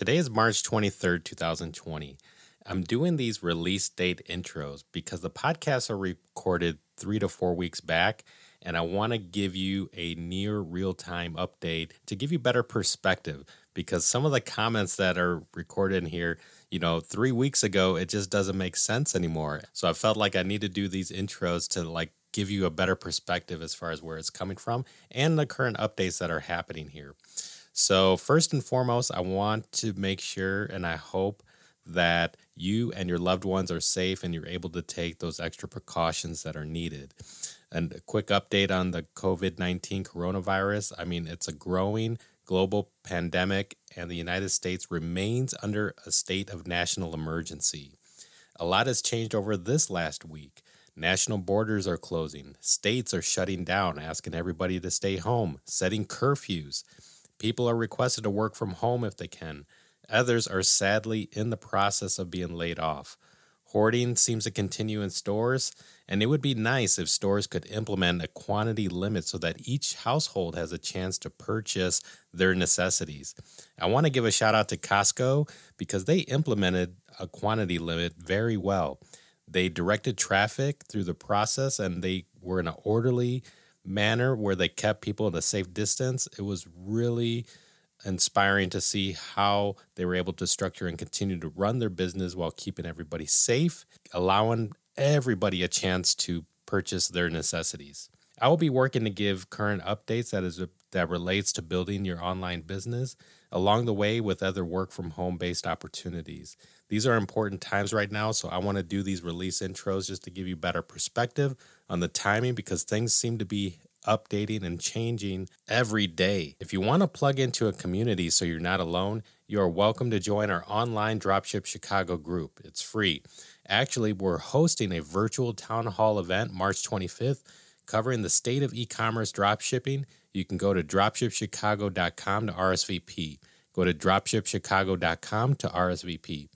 Today is March 23rd, 2020. I'm doing these release date intros because the podcasts are recorded three to four weeks back, and I want to give you a near real time update to give you better perspective because some of the comments that are recorded in here, you know, three weeks ago, it just doesn't make sense anymore. So I felt like I need to do these intros to like give you a better perspective as far as where it's coming from and the current updates that are happening here. So, first and foremost, I want to make sure and I hope that you and your loved ones are safe and you're able to take those extra precautions that are needed. And a quick update on the COVID 19 coronavirus. I mean, it's a growing global pandemic, and the United States remains under a state of national emergency. A lot has changed over this last week. National borders are closing, states are shutting down, asking everybody to stay home, setting curfews. People are requested to work from home if they can. Others are sadly in the process of being laid off. Hoarding seems to continue in stores, and it would be nice if stores could implement a quantity limit so that each household has a chance to purchase their necessities. I want to give a shout out to Costco because they implemented a quantity limit very well. They directed traffic through the process and they were in an orderly manner where they kept people at a safe distance. It was really inspiring to see how they were able to structure and continue to run their business while keeping everybody safe, allowing everybody a chance to purchase their necessities. I will be working to give current updates that is that relates to building your online business along the way with other work from home based opportunities. These are important times right now, so I want to do these release intros just to give you better perspective on the timing because things seem to be updating and changing every day. If you want to plug into a community so you're not alone, you are welcome to join our online Dropship Chicago group. It's free. Actually, we're hosting a virtual town hall event March 25th covering the state of e commerce dropshipping. You can go to dropshipchicago.com to RSVP. Go to dropshipchicago.com to RSVP.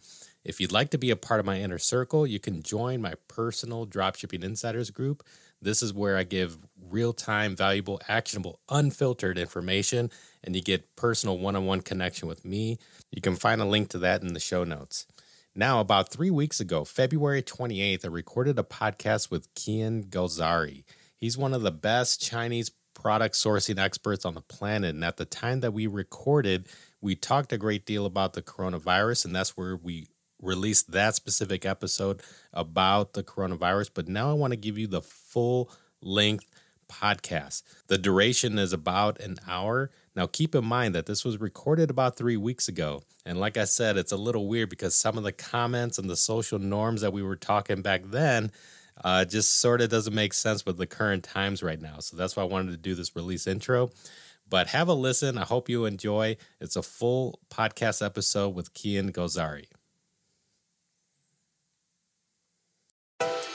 If you'd like to be a part of my inner circle, you can join my personal dropshipping insiders group. This is where I give real time, valuable, actionable, unfiltered information, and you get personal one on one connection with me. You can find a link to that in the show notes. Now, about three weeks ago, February 28th, I recorded a podcast with Kian Golzari. He's one of the best Chinese product sourcing experts on the planet. And at the time that we recorded, we talked a great deal about the coronavirus, and that's where we released that specific episode about the coronavirus. But now I want to give you the full length podcast. The duration is about an hour. Now, keep in mind that this was recorded about three weeks ago. And like I said, it's a little weird because some of the comments and the social norms that we were talking back then uh, just sort of doesn't make sense with the current times right now. So that's why I wanted to do this release intro. But have a listen. I hope you enjoy. It's a full podcast episode with Kian Golzari. Thank you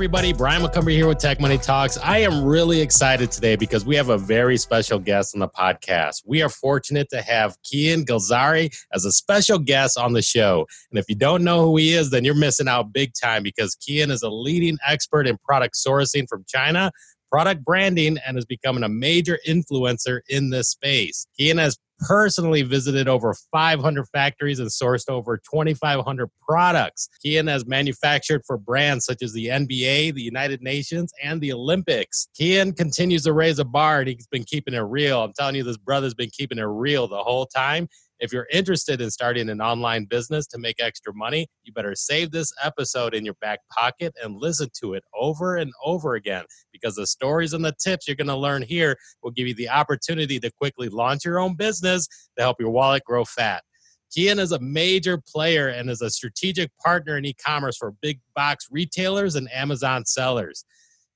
everybody. Brian McCumber here with Tech Money Talks. I am really excited today because we have a very special guest on the podcast. We are fortunate to have Kian Golzari as a special guest on the show. And if you don't know who he is, then you're missing out big time because Kian is a leading expert in product sourcing from China, product branding, and is becoming a major influencer in this space. Kian has personally visited over 500 factories and sourced over 2,500 products. Kian has manufactured for brands such as the NBA, the United Nations, and the Olympics. Kian continues to raise a bar and he's been keeping it real. I'm telling you, this brother's been keeping it real the whole time. If you're interested in starting an online business to make extra money, you better save this episode in your back pocket and listen to it over and over again because the stories and the tips you're going to learn here will give you the opportunity to quickly launch your own business to help your wallet grow fat. Kian is a major player and is a strategic partner in e commerce for big box retailers and Amazon sellers.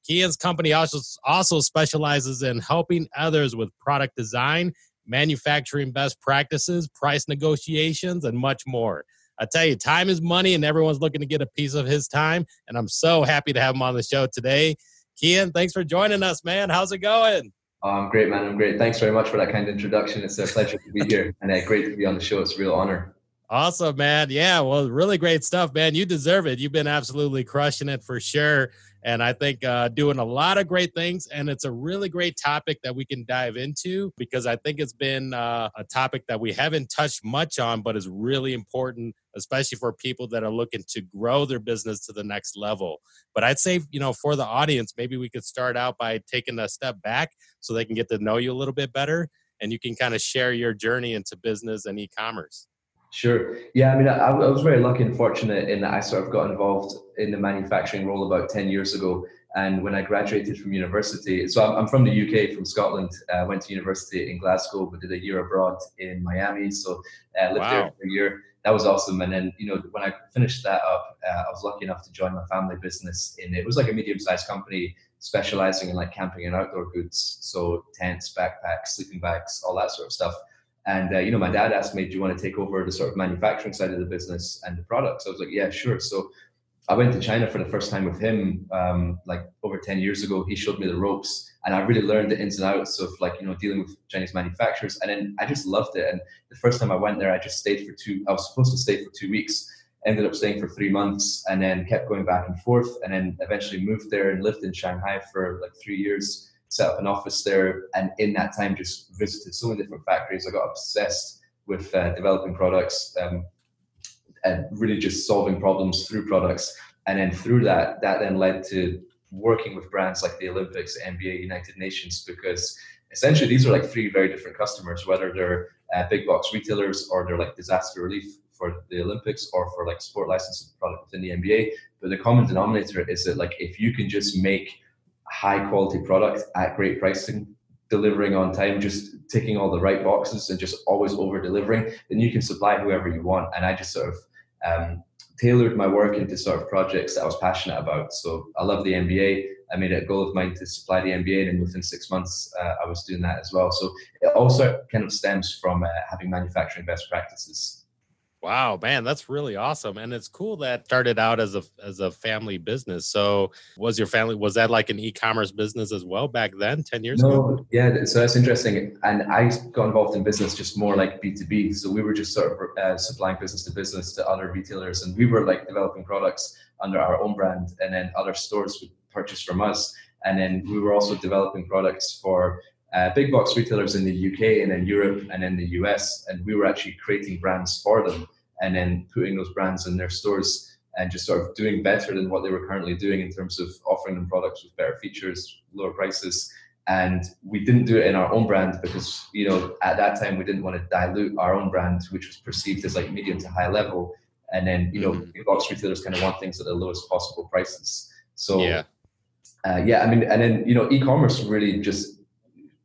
Kian's company also, also specializes in helping others with product design manufacturing best practices, price negotiations, and much more. I tell you, time is money, and everyone's looking to get a piece of his time. And I'm so happy to have him on the show today. Kian, thanks for joining us, man. How's it going? Oh, I'm great, man. I'm great. Thanks very much for that kind introduction. It's a pleasure to be here and uh, great to be on the show. It's a real honor. Awesome, man. Yeah, well, really great stuff, man. You deserve it. You've been absolutely crushing it for sure. And I think uh, doing a lot of great things. And it's a really great topic that we can dive into because I think it's been uh, a topic that we haven't touched much on, but is really important, especially for people that are looking to grow their business to the next level. But I'd say, you know, for the audience, maybe we could start out by taking a step back so they can get to know you a little bit better and you can kind of share your journey into business and e commerce. Sure. Yeah, I mean, I, I, was very lucky and fortunate in that I sort of got involved in the manufacturing role about 10 years ago. And when I graduated from university, so I'm, I'm from the UK, from Scotland. I uh, went to university in Glasgow, but did a year abroad in Miami. So uh, lived wow. there for a year. That was awesome. And then, you know, when I finished that up, uh, I was lucky enough to join my family business. In it was like a medium-sized company specializing in like camping and outdoor goods, so tents, backpacks, sleeping bags, all that sort of stuff. And uh, you know, my dad asked me, "Do you want to take over the sort of manufacturing side of the business and the products?" I was like, "Yeah, sure." So I went to China for the first time with him, um, like over ten years ago. He showed me the ropes, and I really learned the ins and outs of like you know dealing with Chinese manufacturers. And then I just loved it. And the first time I went there, I just stayed for two. I was supposed to stay for two weeks. Ended up staying for three months, and then kept going back and forth, and then eventually moved there and lived in Shanghai for like three years set up an office there, and in that time just visited so many different factories. I got obsessed with uh, developing products um, and really just solving problems through products. And then through that, that then led to working with brands like the Olympics, NBA, United Nations, because essentially these are like three very different customers, whether they're uh, big box retailers or they're like disaster relief for the Olympics or for like sport licensing product within the NBA. But the common denominator is that like if you can just make high quality product at great pricing, delivering on time, just ticking all the right boxes and just always over delivering, then you can supply whoever you want. And I just sort of um, tailored my work into sort of projects that I was passionate about. So I love the NBA. I made it a goal of mine to supply the NBA, and within six months, uh, I was doing that as well. So it also kind of stems from uh, having manufacturing best practices Wow, man, that's really awesome. And it's cool that started out as a as a family business. So was your family was that like an e-commerce business as well back then, 10 years no, ago? Yeah, so that's interesting. And I got involved in business just more like B2B. So we were just sort of uh, supplying business to business to other retailers and we were like developing products under our own brand and then other stores would purchase from us. And then we were also developing products for uh, big box retailers in the UK and in Europe and in the US, and we were actually creating brands for them and then putting those brands in their stores and just sort of doing better than what they were currently doing in terms of offering them products with better features, lower prices. And we didn't do it in our own brand because, you know, at that time we didn't want to dilute our own brand, which was perceived as like medium to high level. And then, you know, mm-hmm. big box retailers kind of want things at the lowest possible prices. So, yeah. Uh, yeah, I mean, and then, you know, e-commerce really just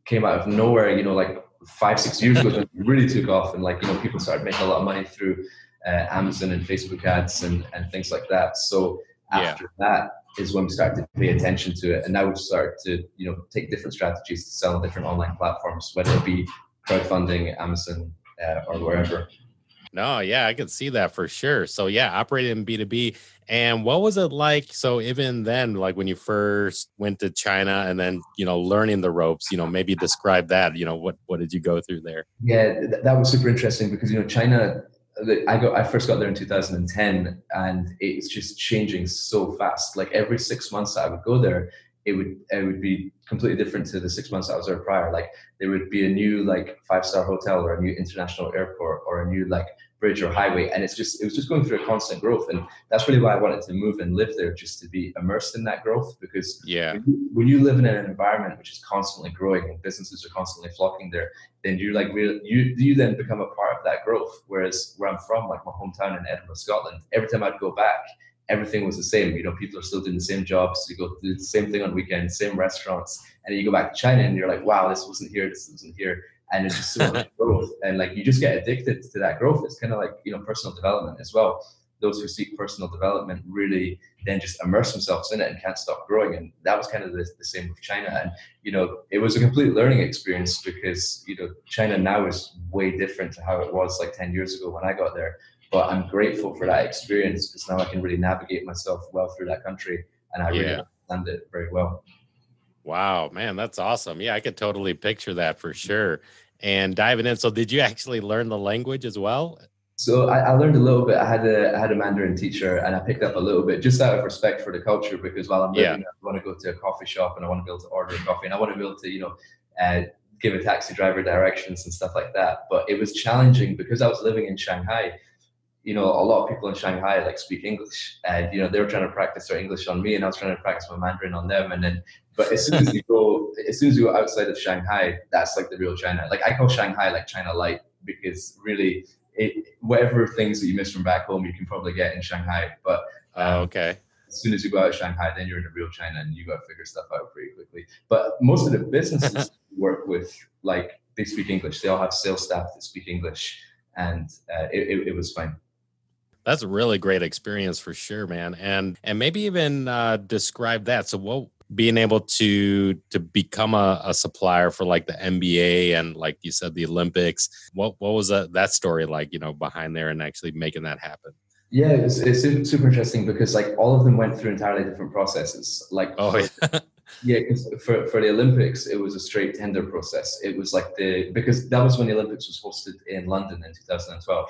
came out of nowhere, you know, like five, six years ago, really took off and like, you know, people started making a lot of money through uh, Amazon and Facebook ads and, and things like that. So after yeah. that is when we started to pay attention to it. And now we've started to, you know, take different strategies to sell on different online platforms, whether it be crowdfunding, Amazon, uh, or wherever. No, yeah, I can see that for sure. So yeah, operating in B2B. And what was it like? So even then, like when you first went to China and then, you know, learning the ropes, you know, maybe describe that, you know, what, what did you go through there? Yeah, that was super interesting because, you know, China I got I first got there in 2010 and it's just changing so fast. Like every six months that I would go there, it would it would be completely different to the six months I was there prior. Like there would be a new like five star hotel or a new international airport or a new like bridge or highway and it's just it was just going through a constant growth and that's really why i wanted to move and live there just to be immersed in that growth because yeah when you, when you live in an environment which is constantly growing and businesses are constantly flocking there then you're like you you then become a part of that growth whereas where i'm from like my hometown in edinburgh scotland every time i'd go back everything was the same. You know, people are still doing the same jobs. You go do the same thing on weekends, same restaurants, and then you go back to China and you're like, wow, this wasn't here, this wasn't here. And it's just so much growth. And like you just get addicted to that growth. It's kind of like you know personal development as well. Those who seek personal development really then just immerse themselves in it and can't stop growing. And that was kind of the, the same with china. And you know it was a complete learning experience because you know china now is way different to how it was like 10 years ago when i got there but i'm grateful for that experience because now i can really navigate myself well through that country and i yeah. really understand it very well Wow, man, that's awesome. Yeah, I could totally picture that for sure. And diving in, so did you actually learn the language as well? So I, I, learned a little bit. I had a I had a Mandarin teacher, and I picked up a little bit just out of respect for the culture. Because while I'm living, yeah. I want to go to a coffee shop and I want to be able to order a coffee, and I want to be able to you know uh, give a taxi driver directions and stuff like that. But it was challenging because I was living in Shanghai. You know, a lot of people in Shanghai like speak English, and you know they were trying to practice their English on me, and I was trying to practice my Mandarin on them. And then, but as soon as you go, as soon as you go outside of Shanghai, that's like the real China. Like I call Shanghai like China light because really it, whatever things that you miss from back home, you can probably get in Shanghai. But oh, um, okay. As soon as you go out of Shanghai, then you're in a real China, and you got to figure stuff out pretty quickly. But most of the businesses work with, like, they speak English. They all have sales staff that speak English, and uh, it, it, it was fine. That's a really great experience for sure, man. And and maybe even uh, describe that. So, what being able to to become a, a, supplier for like the NBA and like you said the Olympics. What what was that that story like? You know, behind there and actually making that happen. Yeah, it's, it's super interesting because like all of them went through entirely different processes. Like, oh yeah. yeah, because for, for the Olympics, it was a straight tender process. It was like the because that was when the Olympics was hosted in London in 2012.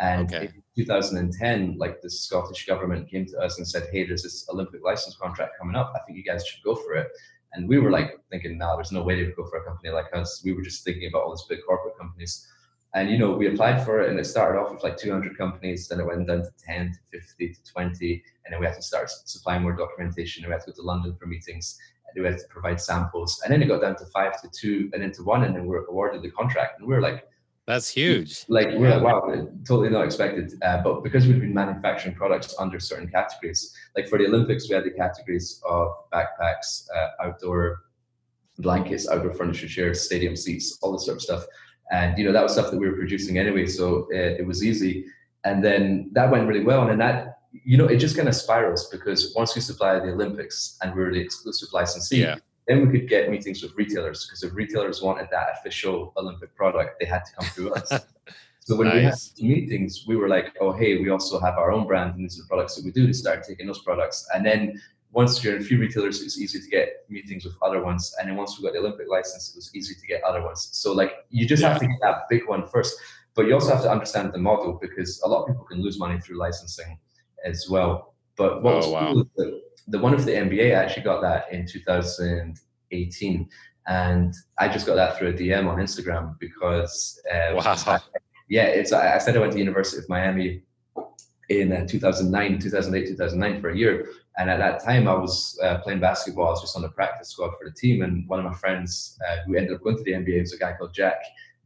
And okay. in 2010, like the Scottish government came to us and said, "Hey, there's this Olympic license contract coming up. I think you guys should go for it." And we were like thinking, "No, nah, there's no way to go for a company like us." We were just thinking about all these big corporate companies. And you know, we applied for it, and it started off with like 200 companies. Then it went down to 10 to 50 to 20, and then we had to start supplying more documentation. And we had to go to London for meetings. And we had to provide samples, and then it got down to five to two, and then to one, and then we were awarded the contract. And we were like, that's huge. Like we're like, wow, totally not expected. Uh, but because we've been manufacturing products under certain categories, like for the Olympics, we had the categories of backpacks, uh, outdoor blankets, outdoor furniture chairs, stadium seats, all this sort of stuff. And you know that was stuff that we were producing anyway, so it, uh, it was easy. And then that went really well, and then that you know it just kind of spirals because once we supply the Olympics and we're the exclusive licensee. Yeah then we could get meetings with retailers because if retailers wanted that official Olympic product, they had to come through us. so when nice. we had meetings, we were like, oh, hey, we also have our own brand and these are the products that we do. to start taking those products. And then once you're in a few retailers, it's easy to get meetings with other ones. And then once we got the Olympic license, it was easy to get other ones. So like you just yeah. have to get that big one first. But you also have to understand the model because a lot of people can lose money through licensing as well. But what oh, was wow. cool is that the one of the NBA I actually got that in 2018, and I just got that through a DM on Instagram because uh, wow. yeah, it's I said I went to University of Miami in uh, 2009, 2008, 2009 for a year, and at that time I was uh, playing basketball. I was just on the practice squad for the team, and one of my friends uh, who ended up going to the NBA was a guy called Jack,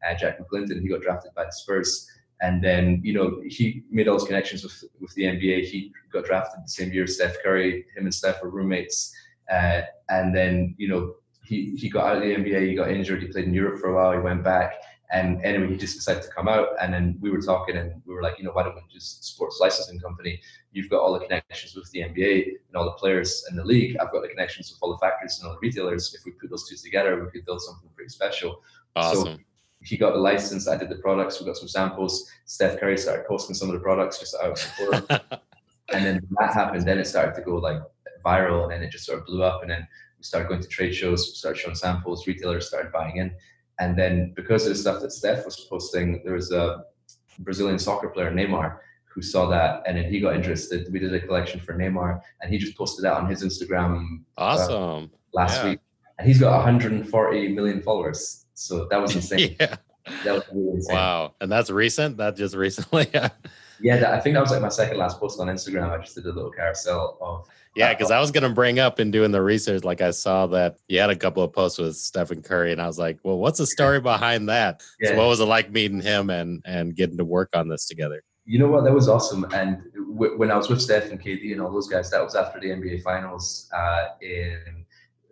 uh, Jack McClinton. He got drafted by the Spurs. And then, you know, he made all his connections with with the NBA. He got drafted the same year as Steph Curry. Him and Steph were roommates. Uh, and then, you know, he, he got out of the NBA. He got injured. He played in Europe for a while. He went back. And anyway, he just decided to come out. And then we were talking, and we were like, you know, why don't we just sports licensing company? You've got all the connections with the NBA and all the players in the league. I've got the connections with all the factories and all the retailers. If we put those two together, we could build something pretty special. Awesome. So he got the license. I did the products. We got some samples. Steph Curry started posting some of the products just out of support. and then that happened. Then it started to go like viral, and then it just sort of blew up. And then we started going to trade shows, we started showing samples. Retailers started buying in, and then because of the stuff that Steph was posting, there was a Brazilian soccer player Neymar who saw that, and then he got interested. We did a collection for Neymar, and he just posted that on his Instagram. Uh, awesome. Uh, last yeah. week, and he's got 140 million followers. So that was insane. yeah. That was really insane. Wow. And that's recent? That just recently? yeah, that, I think that was like my second last post on Instagram. I just did a little carousel of. Yeah, because I was going to bring up in doing the research, like I saw that you had a couple of posts with Stephen Curry, and I was like, well, what's the story behind that? Yeah. So what was it like meeting him and, and getting to work on this together? You know what? That was awesome. And w- when I was with Steph and KD and all those guys, that was after the NBA Finals uh, in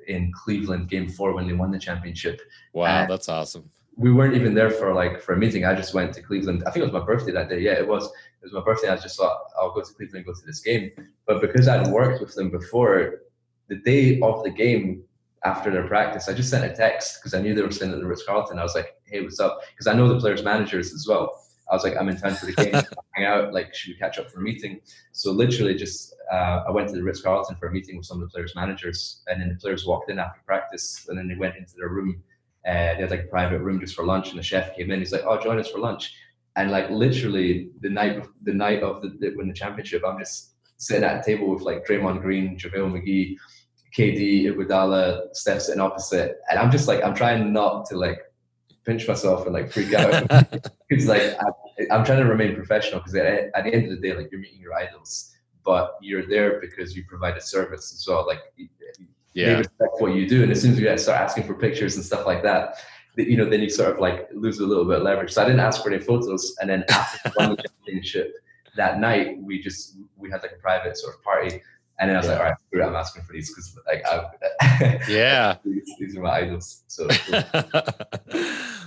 in Cleveland, Game Four, when they won the championship. Wow, and that's awesome. We weren't even there for like for a meeting. I just went to Cleveland. I think it was my birthday that day. Yeah, it was. It was my birthday. I just thought I'll go to Cleveland and go to this game. But because I'd worked with them before, the day of the game after their practice, I just sent a text because I knew they were staying at the Ritz Carlton. I was like, "Hey, what's up?" Because I know the players' managers as well. I was like, I'm in town for the game, hang out. Like, should we catch up for a meeting? So literally, just uh, I went to the Ritz Carlton for a meeting with some of the players' managers, and then the players walked in after practice, and then they went into their room. Uh, they had like a private room just for lunch, and the chef came in. He's like, "Oh, join us for lunch." And like literally the night the night of the, the win the championship, I'm just sitting at a table with like Draymond Green, JaVale McGee, KD, Iguodala, Steph sitting opposite, and I'm just like I'm trying not to like pinch myself and like freak out. it's like I, am trying to remain professional because at, at, the end of the day, like you're meeting your idols, but you're there because you provide a service as well. Like yeah. they respect what you do, and as soon as you start asking for pictures and stuff like that, you know, then you sort of like lose a little bit of leverage. So I didn't ask for any photos, and then after the championship that night, we just we had like a private sort of party. And then I was yeah. like, all right, I'm asking for these because like I, yeah, these, these, are my idols. So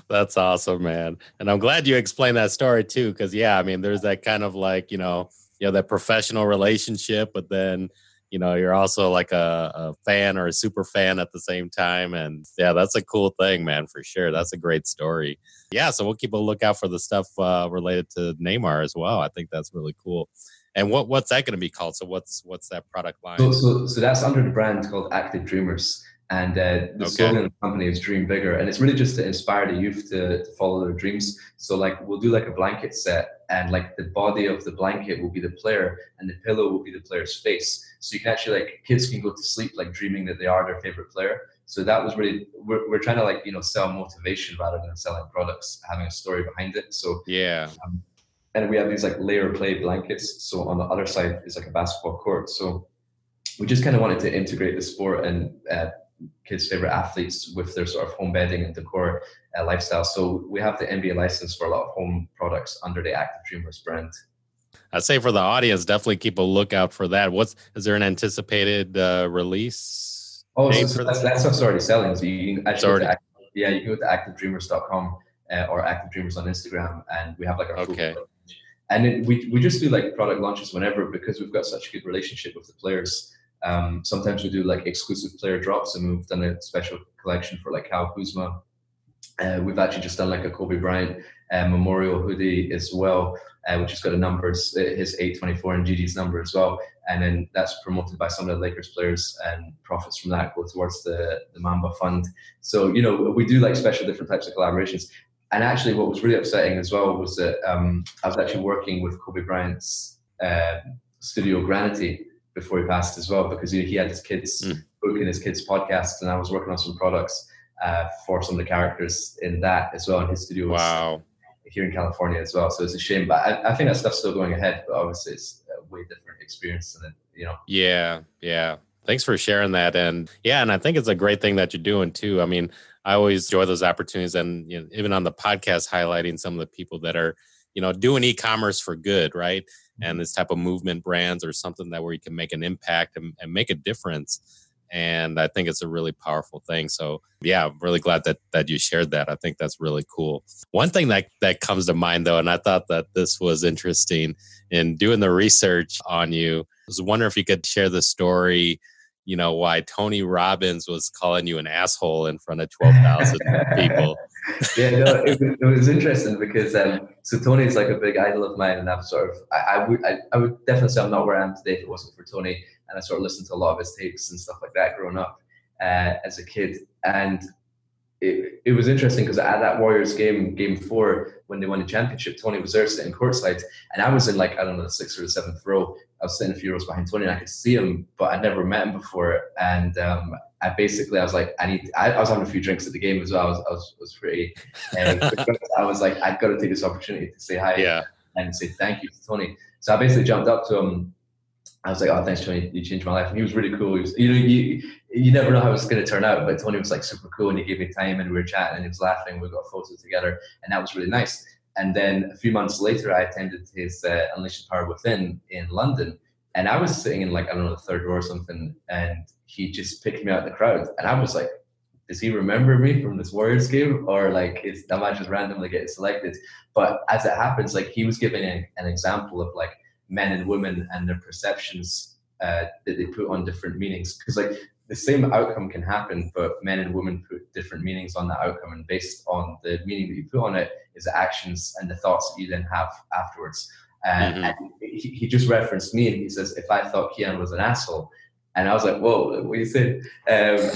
That's awesome, man. And I'm glad you explained that story too, because yeah, I mean, there's that kind of like you know, you know, that professional relationship, but then you know, you're also like a, a fan or a super fan at the same time, and yeah, that's a cool thing, man, for sure. That's a great story. Yeah, so we'll keep a lookout for the stuff uh, related to Neymar as well. I think that's really cool. And what what's that going to be called? So what's what's that product line? So, so, so that's under the brand called Active Dreamers. And uh, the okay. slogan of the company is Dream Bigger. And it's really just to inspire the youth to, to follow their dreams. So, like, we'll do like a blanket set, and like the body of the blanket will be the player, and the pillow will be the player's face. So, you can actually, like, kids can go to sleep, like, dreaming that they are their favorite player. So, that was really, we're, we're trying to, like, you know, sell motivation rather than selling products, having a story behind it. So, yeah. Um, and we have these like layer play blankets. So, on the other side is like a basketball court. So, we just kind of wanted to integrate the sport and uh, kids' favorite athletes with their sort of home bedding and decor uh, lifestyle. So we have the NBA license for a lot of home products under the Active Dreamers brand. I'd say for the audience, definitely keep a lookout for that. What's is there an anticipated uh, release? Oh, so, so that's, that stuff's already selling. So you can actually, already- Active, yeah, you can go to activedreamers.com uh, or Active Dreamers on Instagram, and we have like our okay. And it, we we just do like product launches whenever because we've got such a good relationship with the players. Um, sometimes we do like exclusive player drops, and we've done a special collection for like Kyle Kuzma. Uh, we've actually just done like a Kobe Bryant uh, memorial hoodie as well, uh, which has got a numbers, uh, his 824 and Gigi's number as well. And then that's promoted by some of the Lakers players, and profits from that go towards the, the Mamba Fund. So, you know, we do like special different types of collaborations. And actually, what was really upsetting as well was that um, I was actually working with Kobe Bryant's uh, studio Granity before he passed as well because he, he had his kids mm. and his kids podcast and I was working on some products uh, for some of the characters in that as well in his studio. Wow. Here in California as well, so it's a shame, but I, I think that stuff's still going ahead. But obviously, it's a way different experience than it, you know. Yeah, yeah. Thanks for sharing that, and yeah, and I think it's a great thing that you're doing too. I mean, I always enjoy those opportunities, and you know, even on the podcast, highlighting some of the people that are you know doing e-commerce for good right and mm-hmm. this type of movement brands or something that where you can make an impact and, and make a difference and i think it's a really powerful thing so yeah i'm really glad that that you shared that i think that's really cool one thing that that comes to mind though and i thought that this was interesting in doing the research on you I was wondering if you could share the story you know why Tony Robbins was calling you an asshole in front of twelve thousand people. Yeah, no, it, it, was interesting because um, so Tony is like a big idol of mine, and I've sort of I, I would I, I, would definitely say I'm not where I am today if it wasn't for Tony, and I sort of listened to a lot of his tapes and stuff like that growing up uh, as a kid, and it, it was interesting because at that Warriors game, game four, when they won the championship, Tony was there sitting courtside, and I was in like I don't know the sixth or the seventh row. I was sitting a few rows behind Tony, and I could see him, but I'd never met him before. And um, I basically I was like, I need. I, I, was having a few drinks at the game as well. I was I was, was pretty. And I was like, I've got to take this opportunity to say hi yeah. and say thank you to Tony. So I basically jumped up to him. I was like, "Oh, thanks, Tony. You changed my life." And he was really cool. He was, you know, you you never know how it's going to turn out. But Tony was like super cool, and he gave me time, and we were chatting, and he was laughing. We got photos together, and that was really nice. And then a few months later, I attended his uh, Unleash the Power Within in London, and I was sitting in like I don't know the third row or something, and he just picked me out of the crowd, and I was like, does he remember me from this Warriors game, or like is am I just randomly getting selected? But as it happens, like he was giving an, an example of like men and women and their perceptions uh, that they put on different meanings, because like the same outcome can happen, but men and women put different meanings on that outcome, and based on the meaning that you put on it, is the actions and the thoughts that you then have afterwards. And, mm-hmm. and he, he, just referenced me and he says, if I thought Kian was an asshole, and I was like, whoa, what do you say? Um,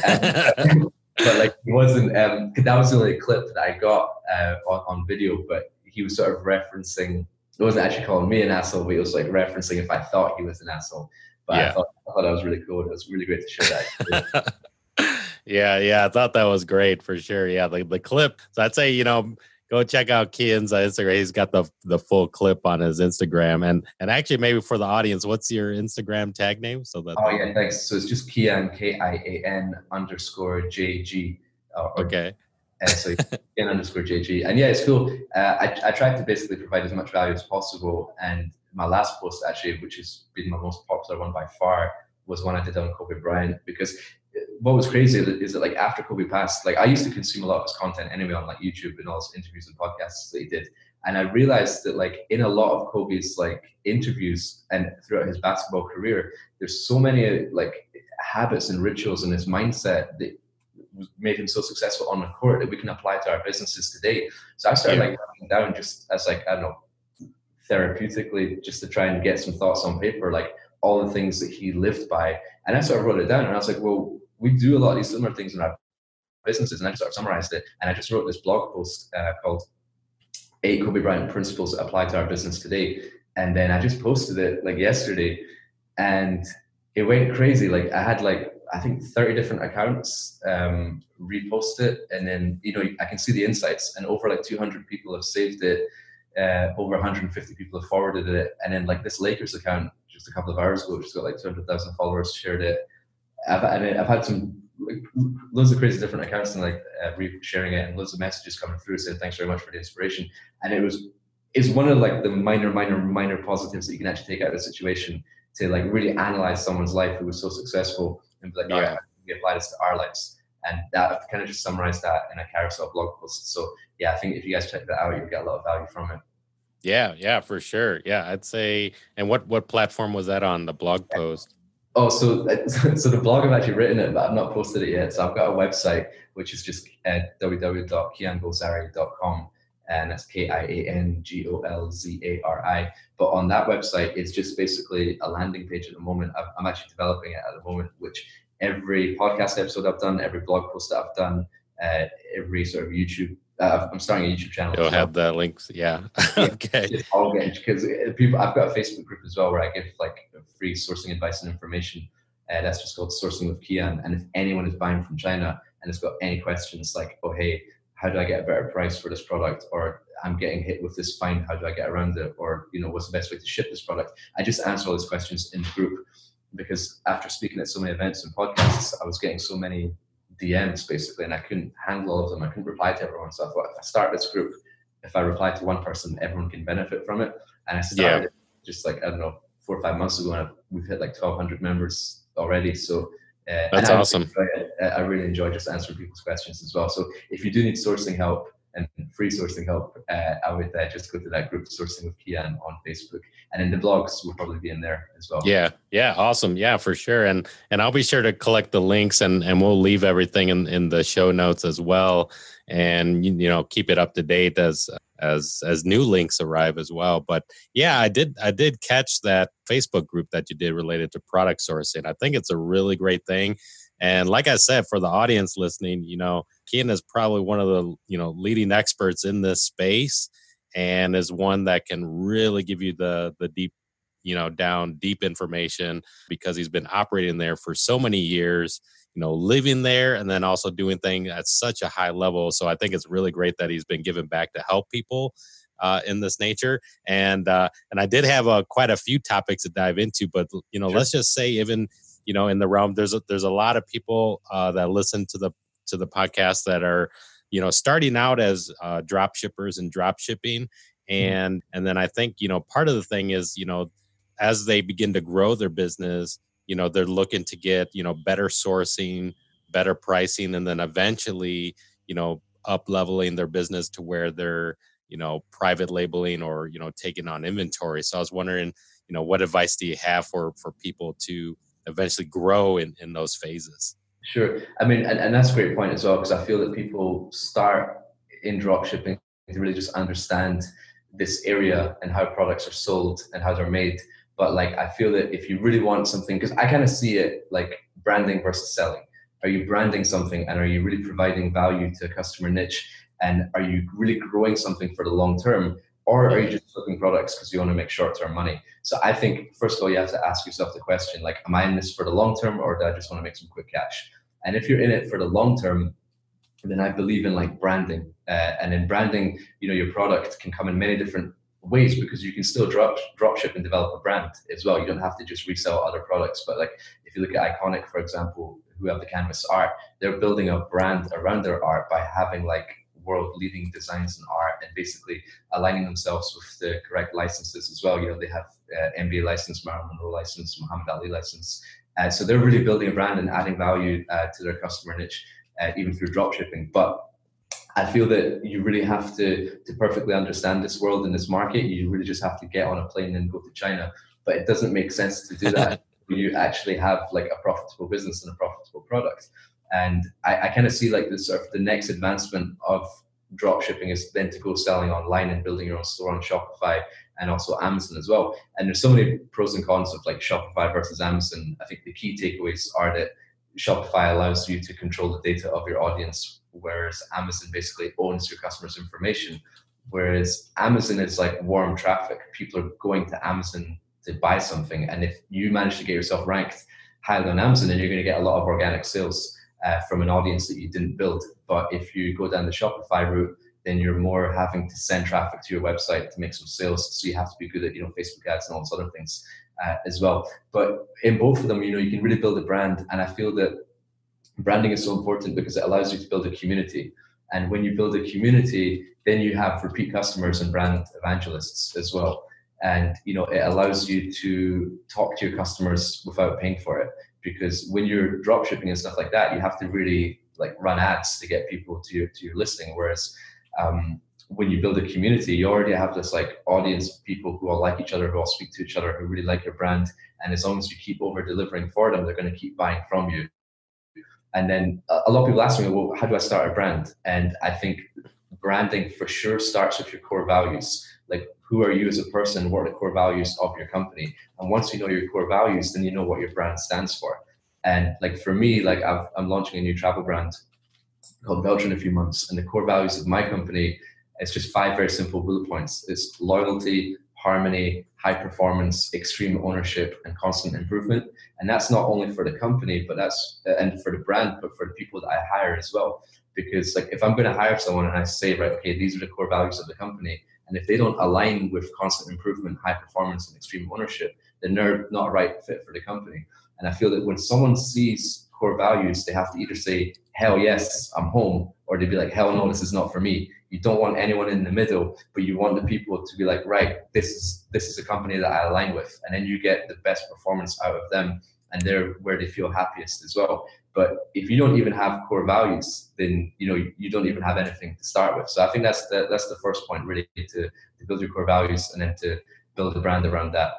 and, but like he wasn't. Um, that was the only clip that I got uh, on, on video. But he was sort of referencing. It wasn't actually calling me an asshole, but he was like referencing if I thought he was an asshole. But yeah. I, thought, I thought that was really cool. It was really great to share that. yeah, yeah, I thought that was great for sure. Yeah, the the clip. So I'd say you know go check out Kian's Instagram. He's got the the full clip on his Instagram. And and actually, maybe for the audience, what's your Instagram tag name? So that oh yeah, thanks. So it's just Kian K I A N underscore J G. Uh, okay. And so Kian underscore J G. And yeah, it's cool. Uh, I I tried to basically provide as much value as possible. And my last post actually, which has been my most popular one by far, was one I did on Kobe Bryant because what was crazy is that like after Kobe passed, like I used to consume a lot of his content anyway on like YouTube and all his interviews and podcasts that he did. And I realized that like in a lot of Kobe's like interviews and throughout his basketball career, there's so many like habits and rituals in his mindset that made him so successful on the court that we can apply to our businesses today. So I started yeah. like writing down just as like I don't know therapeutically just to try and get some thoughts on paper, like all the things that he lived by. And I sort of wrote it down and I was like, well, we do a lot of these similar things in our businesses. And I just sort of summarized it. And I just wrote this blog post uh, called Eight Kobe Bryant Principles That Apply to Our Business Today. And then I just posted it like yesterday and it went crazy. Like I had like, I think 30 different accounts um, repost it. And then, you know, I can see the insights and over like 200 people have saved it. Uh, over 150 people have forwarded it. And then like this Lakers account just a couple of hours ago, just got like 200,000 followers, shared it. I've, I've had some like, loads of crazy different accounts and like uh, sharing it and loads of messages coming through saying thanks very much for the inspiration. And it was it's one of like the minor, minor, minor positives that you can actually take out of the situation to like really analyze someone's life who was so successful and be like, yeah. we apply this to our lives? And that I've kind of just summarized that in a carousel blog post. So yeah, I think if you guys check that out, you'll get a lot of value from it. Yeah, yeah, for sure. Yeah, I'd say. And what what platform was that on? The blog post. Oh, so so the blog I've actually written it, but I've not posted it yet. So I've got a website which is just uh, www.kiangolzari.com, and that's K I A N G O L Z A R I. But on that website, it's just basically a landing page at the moment. I'm actually developing it at the moment, which every podcast episode I've done, every blog post that I've done, uh, every sort of YouTube uh, I'm starting a YouTube channel. You'll have the links. Yeah. yeah okay. All because uh, people. I've got a Facebook group as well where I give like free sourcing advice and information. Uh, that's just called Sourcing with Kian. And if anyone is buying from China and has got any questions like, oh hey, how do I get a better price for this product? Or I'm getting hit with this fine. How do I get around it? Or you know, what's the best way to ship this product? I just answer all these questions in the group because after speaking at so many events and podcasts, I was getting so many DMs basically, and I couldn't handle all of them. I couldn't reply to everyone. So I thought if I start this group, if I reply to one person, everyone can benefit from it. And I started yeah. just like I don't know four or five months ago, and we've hit like 1,200 members already. So uh, that's awesome. I, I really enjoy just answering people's questions as well. So if you do need sourcing help, and free sourcing help, uh, I would uh, just go to that group sourcing with Kian on Facebook, and in the blogs will probably be in there as well. Yeah, yeah, awesome, yeah, for sure, and and I'll be sure to collect the links, and and we'll leave everything in in the show notes as well, and you know keep it up to date as as as new links arrive as well. But yeah, I did I did catch that Facebook group that you did related to product sourcing. I think it's a really great thing and like I said, for the audience listening, you know, ken is probably one of the you know leading experts in this space, and is one that can really give you the the deep you know down deep information because he's been operating there for so many years you know living there and then also doing things at such a high level so i think it's really great that he's been giving back to help people uh, in this nature and uh, and i did have a, quite a few topics to dive into but you know sure. let's just say even you know in the realm there's a, there's a lot of people uh, that listen to the to the podcast that are you know starting out as uh, drop shippers and drop shipping mm-hmm. and mm-hmm. and then i think you know part of the thing is you know as they begin to grow their business you know they're looking to get you know better sourcing better pricing and then eventually you know up leveling their business to where they're you know private labeling or you know taking on inventory so i was wondering you know what advice do you have for for people to eventually grow in, in those phases. Sure. I mean, and, and that's a great point as well, because I feel that people start in drop shipping to really just understand this area and how products are sold and how they're made. But like, I feel that if you really want something, because I kind of see it like branding versus selling. Are you branding something and are you really providing value to a customer niche? And are you really growing something for the long term? Or are you just flipping products because you want to make short term money? So I think, first of all, you have to ask yourself the question like, am I in this for the long term or do I just want to make some quick cash? And if you're in it for the long term, then I believe in like branding. Uh, and in branding, you know, your product can come in many different ways because you can still drop drop ship and develop a brand as well. You don't have to just resell other products. But like if you look at Iconic, for example, who have the canvas art, they're building a brand around their art by having like world leading designs and art and basically aligning themselves with the correct licenses as well. You know, they have uh, NBA license, Marilyn Monroe license, Muhammad Ali license. Uh, so they're really building a brand and adding value uh, to their customer niche, uh, even through drop shipping. But I feel that you really have to to perfectly understand this world and this market. You really just have to get on a plane and go to China. But it doesn't make sense to do that. you actually have like a profitable business and a profitable product. And I, I kind of see like the sort of the next advancement of drop shipping is then to go selling online and building your own store on Shopify and also Amazon as well. And there's so many pros and cons of like Shopify versus Amazon. I think the key takeaways are that Shopify allows you to control the data of your audience whereas Amazon basically owns your customers' information. Whereas Amazon is like warm traffic. People are going to Amazon to buy something. And if you manage to get yourself ranked highly on Amazon, then you're going to get a lot of organic sales uh, from an audience that you didn't build. But if you go down the Shopify route, then you're more having to send traffic to your website to make some sales. So you have to be good at, you know, Facebook ads and all those other things uh, as well. But in both of them, you know, you can really build a brand. And I feel that branding is so important because it allows you to build a community. And when you build a community, then you have repeat customers and brand evangelists as well. And you know, it allows you to talk to your customers without paying for it. Because when you're drop shipping and stuff like that, you have to really like run ads to get people to your to your listing. Whereas um, when you build a community, you already have this like audience of people who all like each other, who all speak to each other, who really like your brand. And as long as you keep over delivering for them, they're going to keep buying from you. And then uh, a lot of people ask me, well, how do I start a brand? And I think branding for sure starts with your core values. Like, who are you as a person? What are the core values of your company? And once you know your core values, then you know what your brand stands for. And like for me, like i am launching a new travel brand called Belgium in a few months, and the core values of my company is just five very simple bullet points. It's loyalty, harmony, high performance, extreme ownership, and constant improvement. And that's not only for the company, but that's and for the brand, but for the people that I hire as well. Because like if I'm going to hire someone and I say, right, okay, these are the core values of the company, and if they don't align with constant improvement, high performance, and extreme ownership, then they're not a right fit for the company. And I feel that when someone sees core values, they have to either say, hell yes, I'm home, or they'd be like, hell no, this is not for me you don't want anyone in the middle but you want the people to be like right this is this is a company that i align with and then you get the best performance out of them and they're where they feel happiest as well but if you don't even have core values then you know you don't even have anything to start with so i think that's the that's the first point really to, to build your core values and then to build a brand around that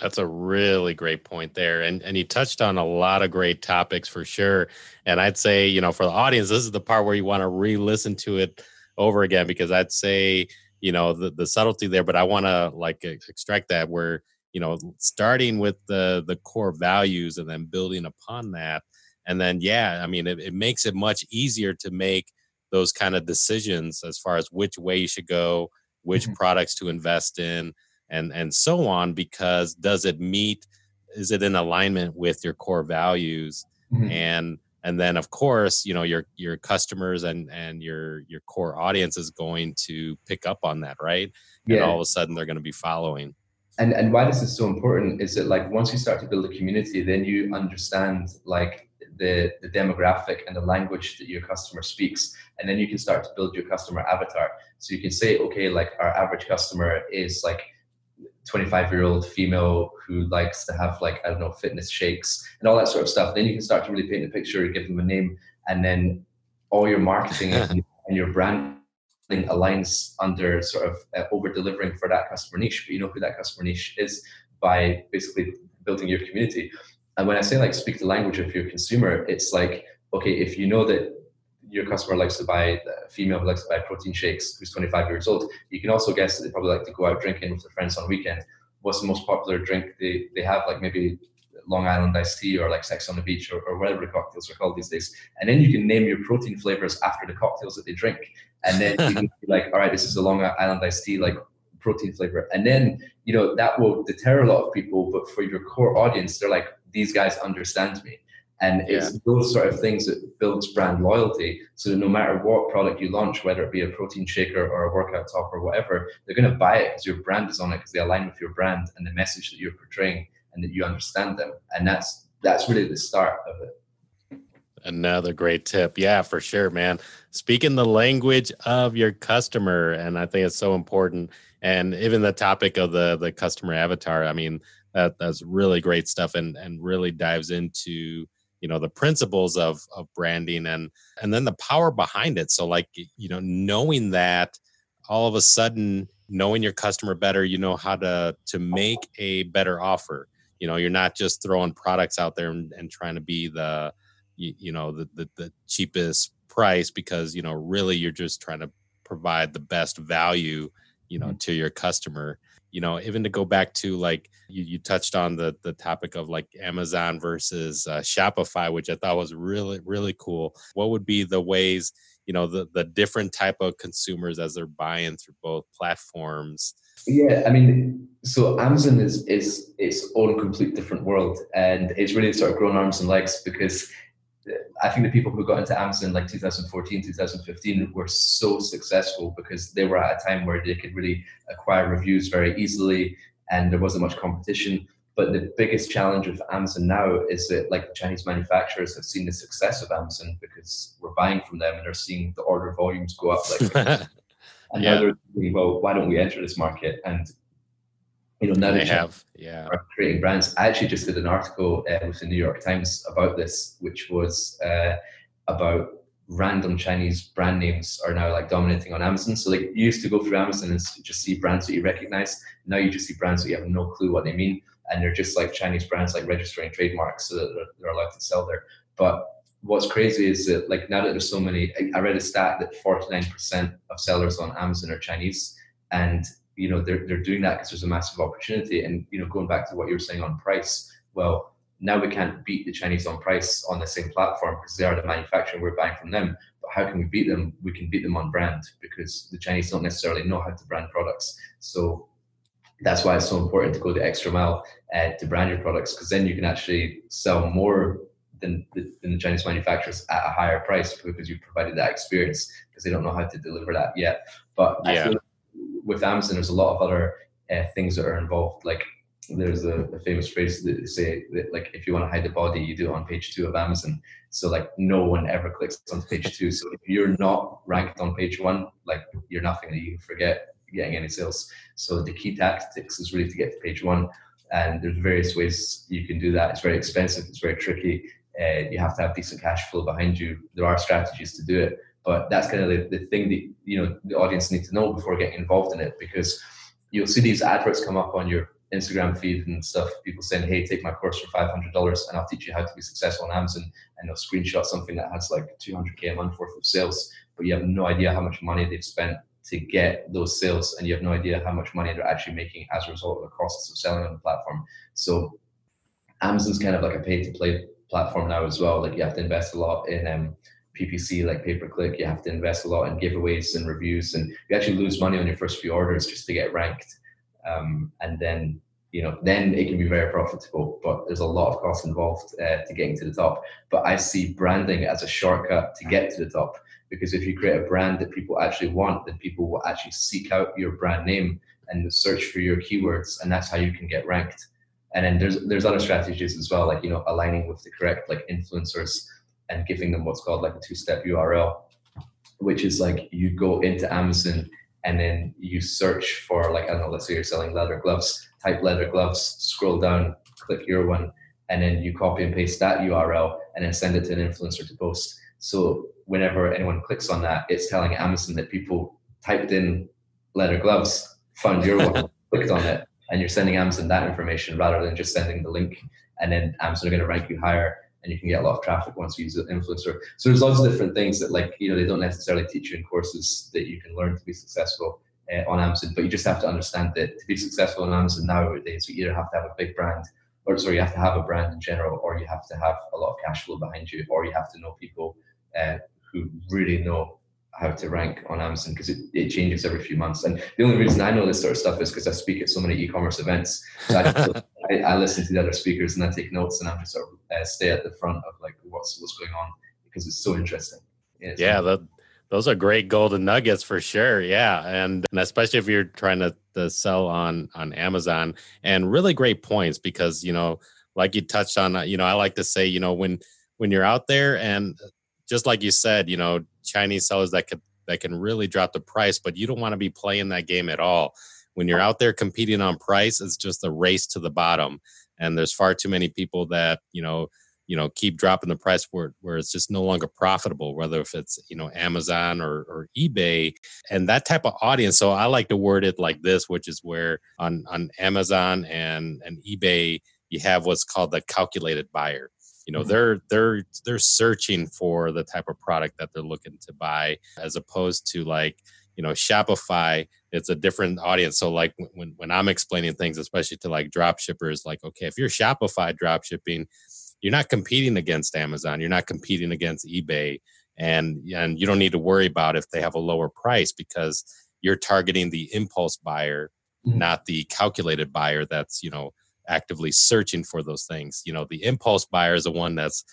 that's a really great point there. And and you touched on a lot of great topics for sure. And I'd say, you know, for the audience, this is the part where you want to re-listen to it over again because I'd say, you know, the, the subtlety there, but I want to like extract that where, you know, starting with the the core values and then building upon that. And then yeah, I mean it, it makes it much easier to make those kind of decisions as far as which way you should go, which mm-hmm. products to invest in and and so on because does it meet is it in alignment with your core values mm-hmm. and and then of course you know your your customers and and your your core audience is going to pick up on that right? Yeah. and all of a sudden they're going to be following. And and why this is so important is that like once you start to build a community then you understand like the the demographic and the language that your customer speaks. And then you can start to build your customer avatar. So you can say okay like our average customer is like 25 year old female who likes to have like i don't know fitness shakes and all that sort of stuff then you can start to really paint a picture give them a name. And then all your marketing and, your branding aligns under sort of uh, over delivering for that customer niche but you know who that customer niche is by basically building your community. And when i say like speak the language of your consumer it's like okay if you know that your customer likes to buy, a female who likes to buy protein shakes, who's 25 years old, you can also guess that they probably like to go out drinking with their friends on weekend. What's the most popular drink they, they have? Like maybe Long Island iced tea or like Sex on the Beach or, or whatever the cocktails are called these days. And then you can name your protein flavors after the cocktails that they drink. And then you can be like, all right, this is a Long Island iced tea, like protein flavor. And then, you know, that will deter a lot of people. But for your core audience, they're like, these guys understand me. And yeah. it's those sort of things that builds brand loyalty. So no matter what product you launch, whether it be a protein shaker or a workout top or whatever, they're going to buy it because your brand is on it because they align with your brand and the message that you're portraying and that you understand them. And that's that's really the start of it. Another great tip. Yeah, for sure, man. Speaking the language of your customer. And I think it's so important. And even the topic of the the customer avatar, I mean, that that's really great stuff and and really dives into you know the principles of of branding and and then the power behind it. So like you know knowing that all of a sudden knowing your customer better you know how to to make a better offer. You know you're not just throwing products out there and, and trying to be the you, you know the, the the cheapest price because you know really you're just trying to provide the best value you know mm-hmm. to your customer you know even to go back to like you, you touched on the the topic of like amazon versus uh, shopify which i thought was really really cool. What would be the ways you know the the different type of consumers as they're buying through both platforms? Yeah i mean so amazon is is its own complete different world and it's really sort of grown arms and legs because I think the people who got into Amazon like 2014, 2015 were so successful because they were at a time where they could really acquire reviews very easily and there wasn't much competition. But the biggest challenge with Amazon now is that like Chinese manufacturers have seen the success of Amazon because we're buying from them and they're seeing the order volumes go up like and yeah. now they're thinking, well, why don't we enter this market? And you know, now they have, yeah, are creating brands. I actually just did an article uh, with the New York Times about this, which was uh, about random Chinese brand names are now like dominating on Amazon. So like you used to go through Amazon and just see brands that you recognize. Now you just see brands that you have no clue what they mean, and they're just like Chinese brands like registering trademarks so that they're, they're allowed to sell there. But what's crazy is that like now that there's so many, I, I read a stat that 49% of sellers on Amazon are Chinese, and you know they're, they're doing that because there's a massive opportunity and you know going back to what you were saying on price well now we can't beat the chinese on price on the same platform because they are the manufacturer we're buying from them but how can we beat them we can beat them on brand because the chinese don't necessarily know how to brand products so that's why it's so important to go the extra mile uh, to brand your products because then you can actually sell more than the, than the Chinese manufacturers at a higher price because you provided that experience because they don't know how to deliver that yet. But yeah. I feel with Amazon, there's a lot of other uh, things that are involved. Like there's a, a, famous phrase that say that like if you want to hide the body, you do it on page two of Amazon. So like no one ever clicks on page two. So if you're not ranked on page one, like you're nothing. You forget getting any sales. So the key tactics is really to get to page one. And there's various ways you can do that. It's very expensive. It's very tricky. Uh, you have to have decent cash flow behind you. There are strategies to do it, but that's kind of the, the thing that you know the audience need to know before getting involved in it because you'll see these adverts come up on your Instagram feed and stuff. People saying, "Hey, take my course for five hundred dollars, and I'll teach you how to be successful on Amazon." And they'll screenshot something that has like two hundred k a month worth of sales, but you have no idea how much money they've spent to get those sales, and you have no idea how much money they're actually making as a result of the costs of selling on the platform. So, Amazon's kind of like a pay-to-play platform now as well. Like you have to invest a lot in um, PPC like pay per click. You have to invest a lot in giveaways and reviews, and you actually lose money on your first few orders just to get ranked. Um, and then you know then it can be very profitable, but there's a lot of cost involved uh, to getting to the top. But I see branding as a shortcut to get to the top because if you create a brand that people actually want, then people will actually seek out your brand name and search for your keywords, and that's how you can get ranked. And then there's there's other strategies as well, like you know aligning with the correct like influencers and giving them what's called like a two-step URL, which is like you go into Amazon and then you search for like I don't know, let's say you're selling leather gloves, type leather gloves, scroll down, click your one, and then you copy and paste that URL and then send it to an influencer to post. So whenever anyone clicks on that, it's telling Amazon that people typed in leather gloves, found your one, clicked on it, and you're sending Amazon that information rather than just sending the link. And then Amazon are going to rank you higher and you can get a lot of traffic once you use an influencer. So there's lots of different things that like, you know, they don't necessarily teach you in courses that you can learn to be successful uh, on Amazon, but you just have to understand that to be successful on Amazon nowadays, you either have to have a big brand or sorry, you have to have a brand in general, or you have to have a lot of cash flow behind you, or you have to know people uh, who really know how to rank on Amazon because it, it changes every few months. And the only reason I know this sort of stuff is because I speak at so many e-commerce events. So I, I, I, listen to the other speakers and I take notes and I just sort of uh, stay at the front of like what's what's going on because it's so interesting. Yeah, yeah those are great golden nuggets for sure. Yeah, and, and especially if you're trying to, to sell on on Amazon, and really great points because you know, like you touched on, uh, you know, I like to say, you know, when when you're out there and just like you said, you know, Chinese sellers that could that can really drop the price, but you don't want to be playing that game at all. When you're out there competing on price, it's just a race to the bottom, and there's far too many people that you know you know keep dropping the price where, where it's just no longer profitable whether if it's you know amazon or, or ebay. And that type of audience so i like to word it like this which is where on on amazon and and ebay you have what's called the calculated buyer you know mm-hmm. they're they're they're searching for the type of product that they're looking to buy as opposed to like you know shopify it's a different audience so like when, when i'm explaining things especially to like drop shippers like okay if you're shopify drop shipping you're not competing against Amazon, you're not competing against eBay, and and you don't need to worry about if they have a lower price because you're targeting the impulse buyer, mm-hmm. not the calculated buyer that's you know actively searching for those things. You know, the impulse buyer is the one that's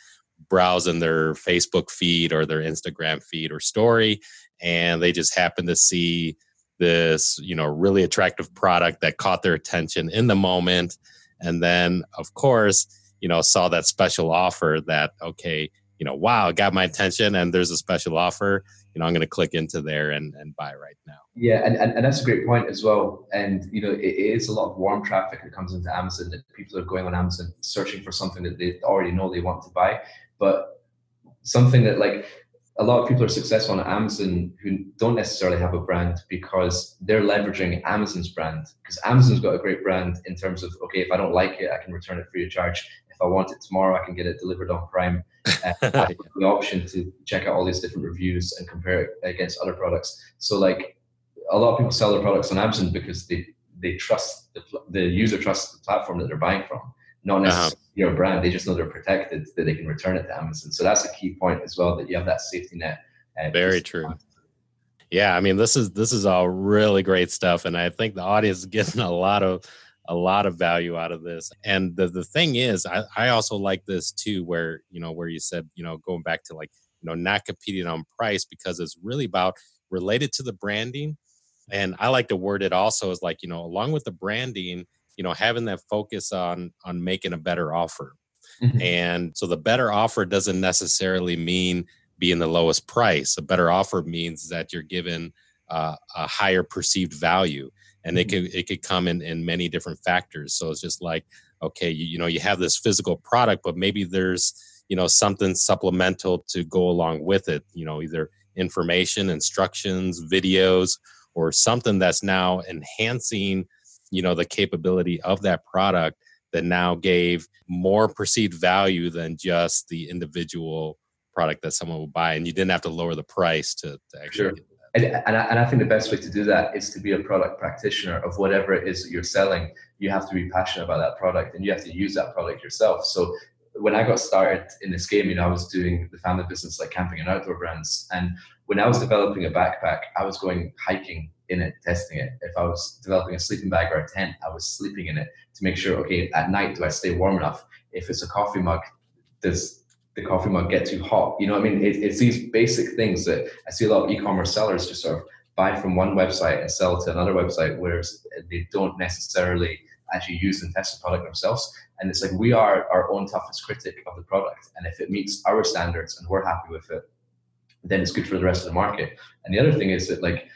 browsing their Facebook feed or their Instagram feed or story, and they just happen to see this you know really attractive product that caught their attention in the moment and then of course you know, saw that special offer that, okay, you know, wow, got my attention and there's a special offer, you know, I'm going to click into there and, and buy right now. Yeah. And, and, and that's a great point as well. And, you know, it, it is a lot of warm traffic that comes into Amazon that people are going on Amazon searching for something that they already know they want to buy. But something that like a lot of people are successful on Amazon who don't necessarily have a brand because they're leveraging Amazon's brand because Amazon's got a great brand in terms of okay if I don't like it I can return it free of charge if I want it tomorrow, I can get it delivered on Prime. Uh, the option to check out all these different reviews and compare it against other products. So like a lot of people sell their products on Amazon because they they trust the, the user trusts the platform that they're buying from, not uh-huh. necessarily uh-huh. your brand. They just know they're protected that they can return it to Amazon. So that's a key point as well that you have that safety net. Uh, Very true. Yeah, I mean this is this is all really great stuff, and I think the audience is getting a lot of a lot of value out of this. And the, the thing is, I, I also like this too, where, you know, where you said, you know, going back to like, you know, not competing on price because it's really about related to the branding. And I like to word it also as like, you know, along with the branding, you know, having that focus on on making a better offer. Mm-hmm. And so the better offer doesn't necessarily mean being the lowest price. A better offer means that you're given uh, a higher perceived value and it mm-hmm. could it could come in in many different factors. So it's just like okay you, you know you have this physical product but maybe there's you know something supplemental to go along with it you know either information instructions videos or something that's now enhancing you know the capability of that product that now gave more perceived value than just the individual product that someone would buy. And you didn't have to lower the price to, to actually sure and, and, I, and I think the best way to do that is to be a product practitioner of whatever it is that you're selling. You have to be passionate about that product and you have to use that product yourself. So when I got started in this game, you know, I was doing the family business like camping and outdoor brands. And when I was developing a backpack, I was going hiking in it, testing it. If I was developing a sleeping bag or a tent, I was sleeping in it to make sure, okay, at night, do I stay warm enough? If it's a coffee mug, does the coffee mug get too hot. You know I mean? It, it's these basic things that I see a lot of e-commerce sellers just sort of buy from one website and sell to another website, whereas they don't necessarily actually use and test the product themselves. And it's like we are our own toughest critic of the product. And if it meets our standards and we're happy with it, then it's good for the rest of the market. And the other thing is that like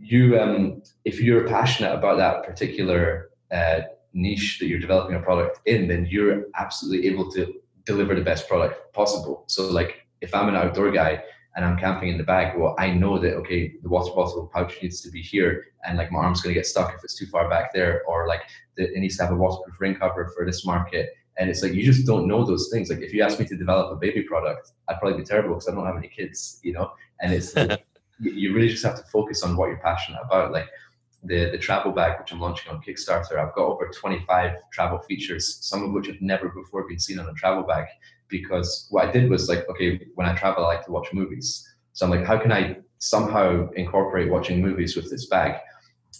you, um, if you're passionate about that particular uh, niche that you're developing a product in, then you're absolutely able to deliver the best product possible. So like if I'm an outdoor guy and I'm camping in the bag, well, I know that okay, the water bottle pouch needs to be here, and like my arm's gonna get stuck if it's too far back there, or like the, it needs to have a waterproof rain cover for this market. And it's like you just don't know those things. Like if you ask me to develop a baby product, I'd probably be terrible because I don't have any kids, you know. And it's like, you really just have to focus on what you're passionate about. Like the the travel bag, which I'm launching on Kickstarter, I've got over 25 travel features, some of which have never before been seen on a travel bag. Because what I did was like, okay, when I travel, I like to watch movies. So I'm like, how can I somehow incorporate watching movies with this bag?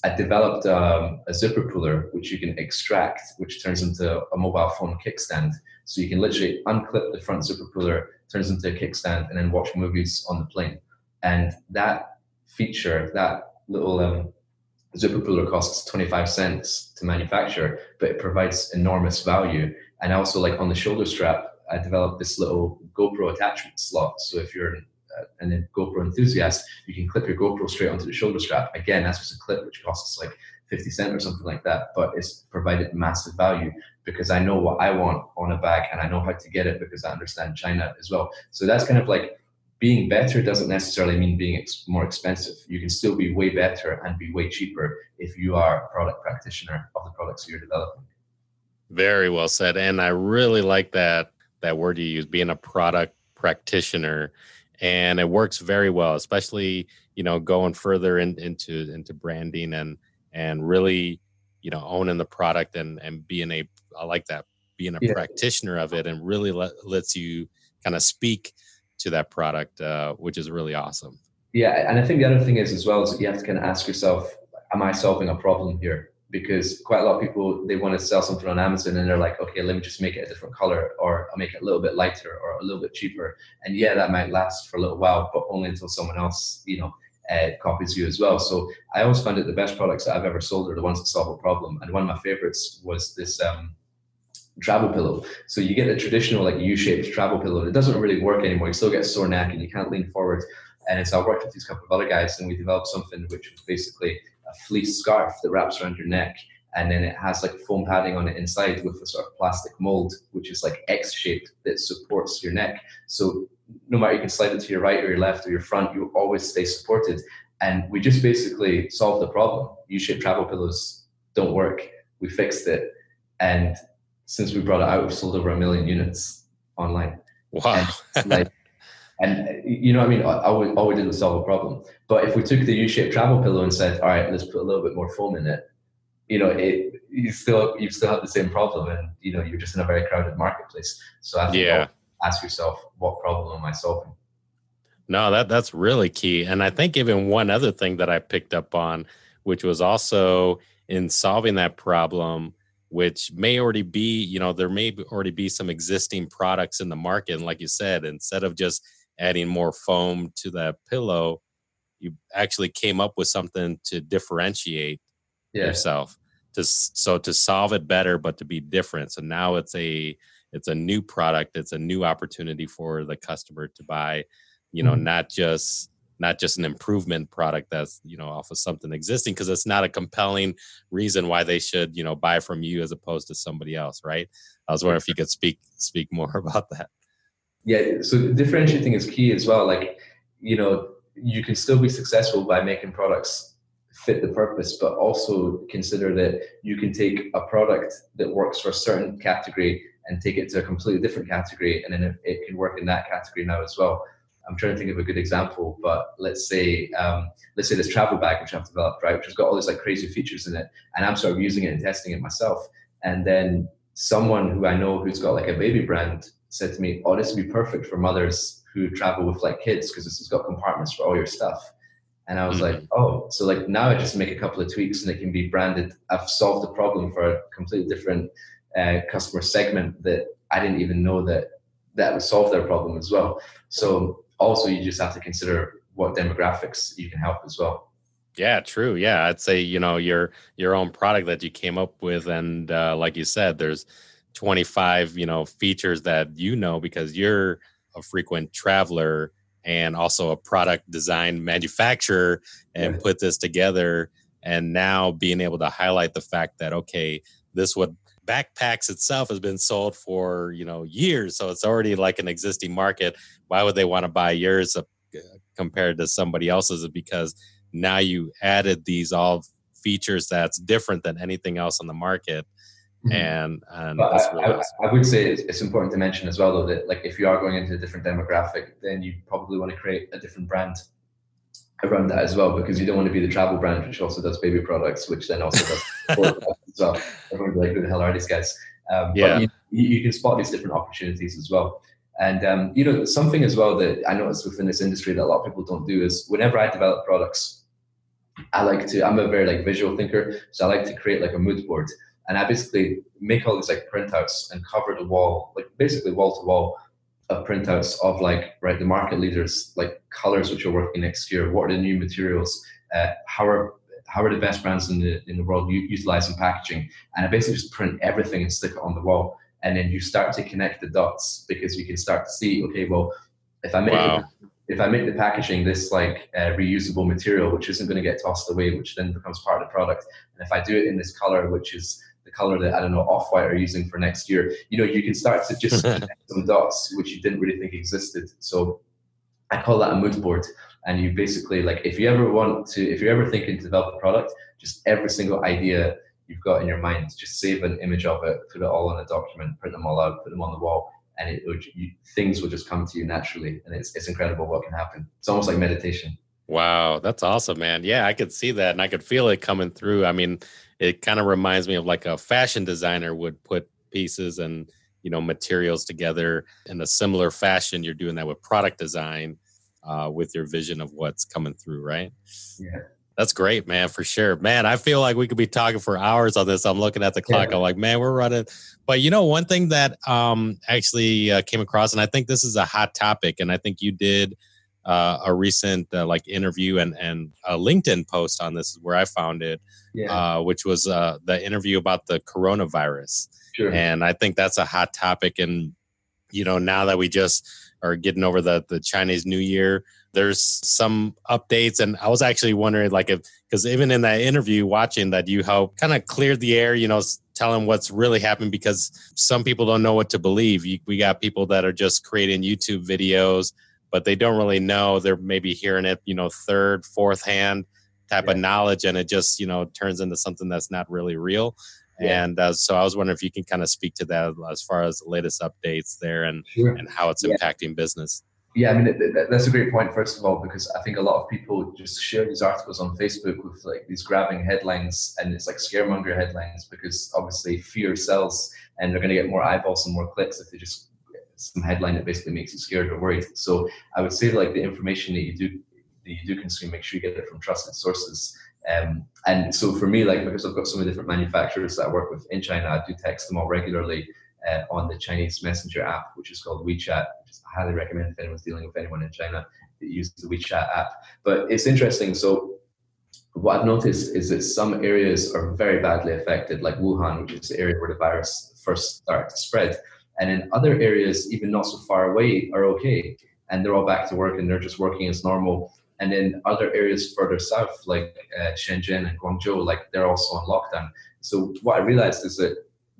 I developed um, a zipper puller which you can extract, which turns into a mobile phone kickstand. So you can literally unclip the front zipper puller, turns into a kickstand, and then watch movies on the plane. And that feature, that little um, zipper puller costs 25 cents to manufacture, but it provides enormous value. And also, like on the shoulder strap, I developed this little GoPro attachment slot. So if you're an, uh, an GoPro enthusiast, you can clip your GoPro straight onto the shoulder strap. Again, that's just a clip which costs like 50 cent or something like that, but it's provided massive value because I know what I want on a bag and I know how to get it because I understand China as well. So that's kind of like being better doesn't necessarily mean being ex- more expensive. You can still be way better and be way cheaper if you are a product practitioner of the products you're developing. Very well said, and I really like that that word you use, being a product practitioner, and it works very well, especially you know going further in, into into branding and and really you know owning the product and and being a I like that being a yeah. practitioner of it and really let, lets you kind of speak to that product, uh, which is really awesome. Yeah, and I think the other thing is as well is you have to kind of ask yourself, am I solving a problem here? Because quite a lot of people they want to sell something on Amazon and they're like, okay, let me just make it a different color, or I'll make it a little bit lighter, or a little bit cheaper. And yeah, that might last for a little while, but only until someone else, you know, uh, copies you as well. So I always find that the best products that I've ever sold are the ones that solve a problem. And one of my favorites was this um, travel pillow. So you get a traditional like U-shaped travel pillow. and It doesn't really work anymore. You still get sore neck and you can't lean forward. And so I worked with these couple of other guys and we developed something which was basically a fleece scarf that wraps around your neck. And then it has like foam padding on it inside with a sort of plastic mold, which is like X-shaped that supports your neck. So no matter you can slide it to your right or your left or your front, you always stay supported. And we just basically solved the problem. U-shaped travel pillows don't work. We fixed it. And since we brought it out, we've sold over a million units online. Wow. And, like, and you know what I mean? All we, all we did was solve a problem. But if we took the U-shaped travel pillow and said, all right, let's put a little bit more foam in it, you know, it you still you still have the same problem, and you know you're just in a very crowded marketplace. So I yeah. ask yourself, what problem am I solving? No, that that's really key. And I think even one other thing that I picked up on, which was also in solving that problem, which may already be, you know, there may already be some existing products in the market. And like you said, instead of just adding more foam to that pillow, you actually came up with something to differentiate yeah. yourself. To so to solve it better, but to be different. So now it's a it's a new product. It's a new opportunity for the customer to buy. You know, mm-hmm. not just not just an improvement product that's you know off of something existing because it's not a compelling reason why they should you know buy from you as opposed to somebody else right? I was wondering if you could speak speak more about that. Yeah so differentiating is key as well like you know you can still be successful by making products fit the purpose but also consider that you can take a product that works for a certain category and take it to a completely different category and then it, it can work in that category now as well I'm trying to think of a good example, but let's say um, let's say this travel bag which I've developed, right, which has got all these like crazy features in it, and I'm sort of using it and testing it myself. And then someone who I know who's got like a baby brand said to me, "Oh, this would be perfect for mothers who travel with like kids because this has got compartments for all your stuff." And I was mm-hmm. like, "Oh, so like now I just make a couple of tweaks and it can be branded. I've solved the problem for a completely different uh, customer segment that I didn't even know that that would solve their problem as well." So also you just have to consider what demographics you can help as well. Yeah, true. Yeah, I'd say you know your your own product that you came up with, and uh, like you said, there's 25 you know features that you know because you're a frequent traveler and also a product design manufacturer, and yeah. put this together. And now being able to highlight the fact that okay, this would backpacks itself has been sold for you know years so it's already like an existing market why would they want to buy yours uh, compared to somebody else's because now you added these all features that's different than anything else on the market mm-hmm. and and I, really I, awesome. I, would say it's, it's, important to mention as well though that like if you are going into a different demographic then you probably want to create a different brand around that as well because you don't want to be the travel brand which also does baby products, which then also does as well. Everyone's like, who the hell are these guys? Um, yeah. But you, you, can spot these different opportunities as well. And um, you know, something as well that I noticed within this industry that a lot of people don't do is whenever I develop products, I like to. I'm a very like visual thinker, so I like to create like a mood board, and I basically make all these like printouts and cover the wall, like basically wall to wall of printouts of like right the market leaders like colors which are working next year what are the new materials uh, how are how are the best brands in the in the world utilizing packaging and i basically just print everything and stick it on the wall and then you start to connect the dots because you can start to see okay well if i make wow. the, if i make the packaging this like uh, reusable material which isn't going to get tossed away which then becomes part of the product and if i do it in this color which is color that I don't know Off White are using for next year. You know, you can start to just connect some dots which you didn't really think existed. So I call that a mood board. And you basically like if you ever want to, if you're ever thinking to develop a product, just every single idea you've got in your mind, just save an image of it, put it all in a document, print them all out, put them on the wall, and it would, you, things will just come to you naturally. And it's it's incredible what can happen. It's almost like meditation. Wow, that's awesome, man. Yeah, I could see that and I could feel it coming through. I mean, it kind of reminds me of like a fashion designer would put pieces and you know materials together in a similar fashion you're doing that with product design uh, with your vision of what's coming through right yeah that's great man for sure man i feel like we could be talking for hours on this i'm looking at the clock yeah. i'm like man we're running but you know one thing that um actually uh, came across and i think this is a hot topic and i think you did uh, a recent uh, like interview and and a LinkedIn post on this is where I found it, yeah. uh, which was uh, the interview about the coronavirus. Sure. And I think that's a hot topic. And you know, now that we just are getting over the the Chinese New Year, there's some updates. And I was actually wondering, like, if because even in that interview, watching that, you help kind of cleared the air. You know, telling what's really happened because some people don't know what to believe. You, we got people that are just creating YouTube videos but they don't really know. They're maybe hearing it, you know, third, fourth hand type yeah. of knowledge, and it just, you know, turns into something that's not really real. Yeah. And uh, so I was wondering if you can kind of speak to that as far as the latest updates there and, sure. and how it's yeah. impacting business. Yeah, I mean, that's a great point, first of all, because I think a lot of people just share these articles on Facebook with like these grabbing headlines and it's like scaremonger headlines because obviously fear sells and they're going to get more eyeballs and more clicks if they just some headline that basically makes you scared or worried. So I would say like the information that you do that you do consume, make sure you get it from trusted sources. Um, and so for me, like because I've got so many different manufacturers that I work with in China, I do text them all regularly uh, on the Chinese Messenger app, which is called WeChat. Which I highly recommend if anyone's dealing with anyone in China that uses the WeChat app. But it's interesting. So what I've noticed is that some areas are very badly affected, like Wuhan, which is the area where the virus first started to spread. And in other areas, even not so far away, are okay. And they're all back to work and they're just working as normal. And in other areas further south, like uh, Shenzhen and Guangzhou, like they're also on lockdown. So what I realized is that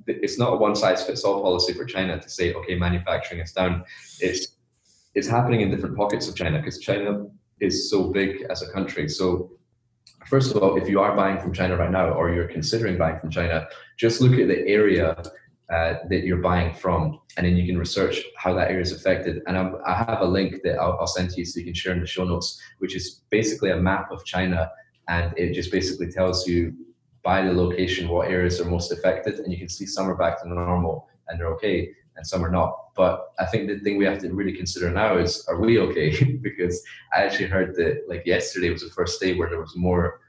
it's not a one size fits all policy for China to say, okay, manufacturing is down. It's it's happening in different pockets of China because China is so big as a country. So first of all, if you are buying from China right now or you're considering buying from China, just look at the area uh, that you're buying from, and then you can research how that area is affected. And I'm, i have a link that I'll, I'll, send to you so you can share in the show notes, which is basically a map of China, and it just basically tells you by the location what areas are most affected, and you can see some are back to normal and they're okay, and some are not. But I think the thing we have to really consider now is, are we okay? because I actually heard that like yesterday was the first day where there was more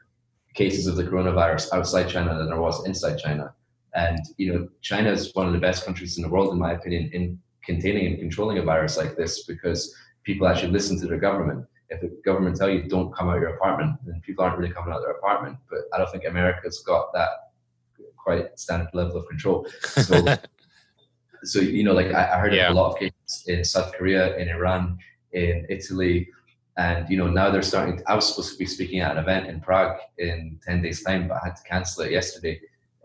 cases of the coronavirus outside China than there was inside China. And you know, China is one of the best countries in the world, in my opinion, in containing and controlling a virus like this because people actually listen to their government. If the government tell you don't come out of your apartment, then people aren't really coming out of their apartment. But I don't think America's got that quite standard level of control. So, so you know, like I, I heard yeah. of a lot of cases in South Korea, in Iran, in Italy, and you know now they're starting. To, I was supposed to be speaking at an event in Prague in ten days' time, but I had to cancel it yesterday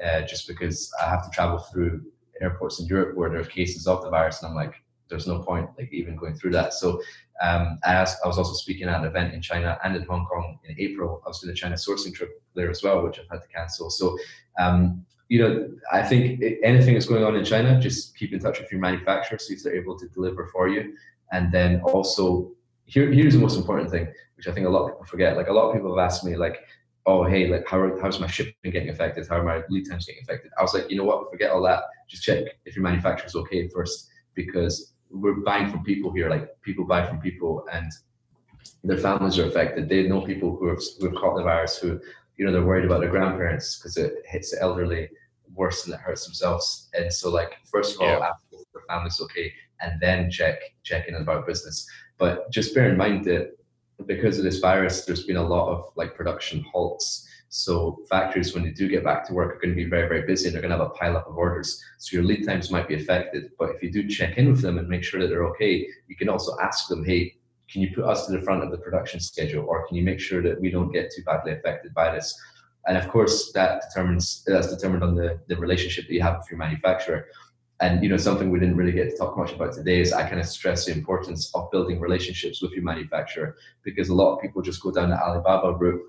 uh, just because I have to travel through airports in Europe where there are cases of the virus, and I'm like, there's no point like even going through that. So um, I, asked, I was also speaking at an event in China and in Hong Kong in April. I was doing a China sourcing trip there as well, which I've had to cancel. So um, you know, I think anything that's going on in China, just keep in touch with your manufacturer, see if they're able to deliver for you, and then also here, here's the most important thing, which I think a lot of people forget. Like a lot of people have asked me, like, oh, hey, like how, how's my shipping getting affected? How are my lead times getting affected? I was like, you know what? Forget all that. Just check if your manufacturer's okay first, because we're buying from people here. Like people buy from people, and their families are affected. They know people who have, who have caught the virus who, you know, they're worried about their grandparents because it hits the elderly worse than it hurts themselves. And so, like, first of all, yeah. ask if their family's okay, and then check check in about business. But just bear in mind that because of this virus, there's been a lot of like production halts. So factories, when they do get back to work, are going to be very, very busy and they're going to have a pile up of orders. So your lead times might be affected. But if you do check in with them and make sure that they're okay, you can also ask them, hey, can you put us to the front of the production schedule or can you make sure that we don't get too badly affected by this and of course that determines that's determined on the, the relationship that you have with your manufacturer and you know something we didn't really get to talk much about today is i kind of stress the importance of building relationships with your manufacturer because a lot of people just go down the alibaba route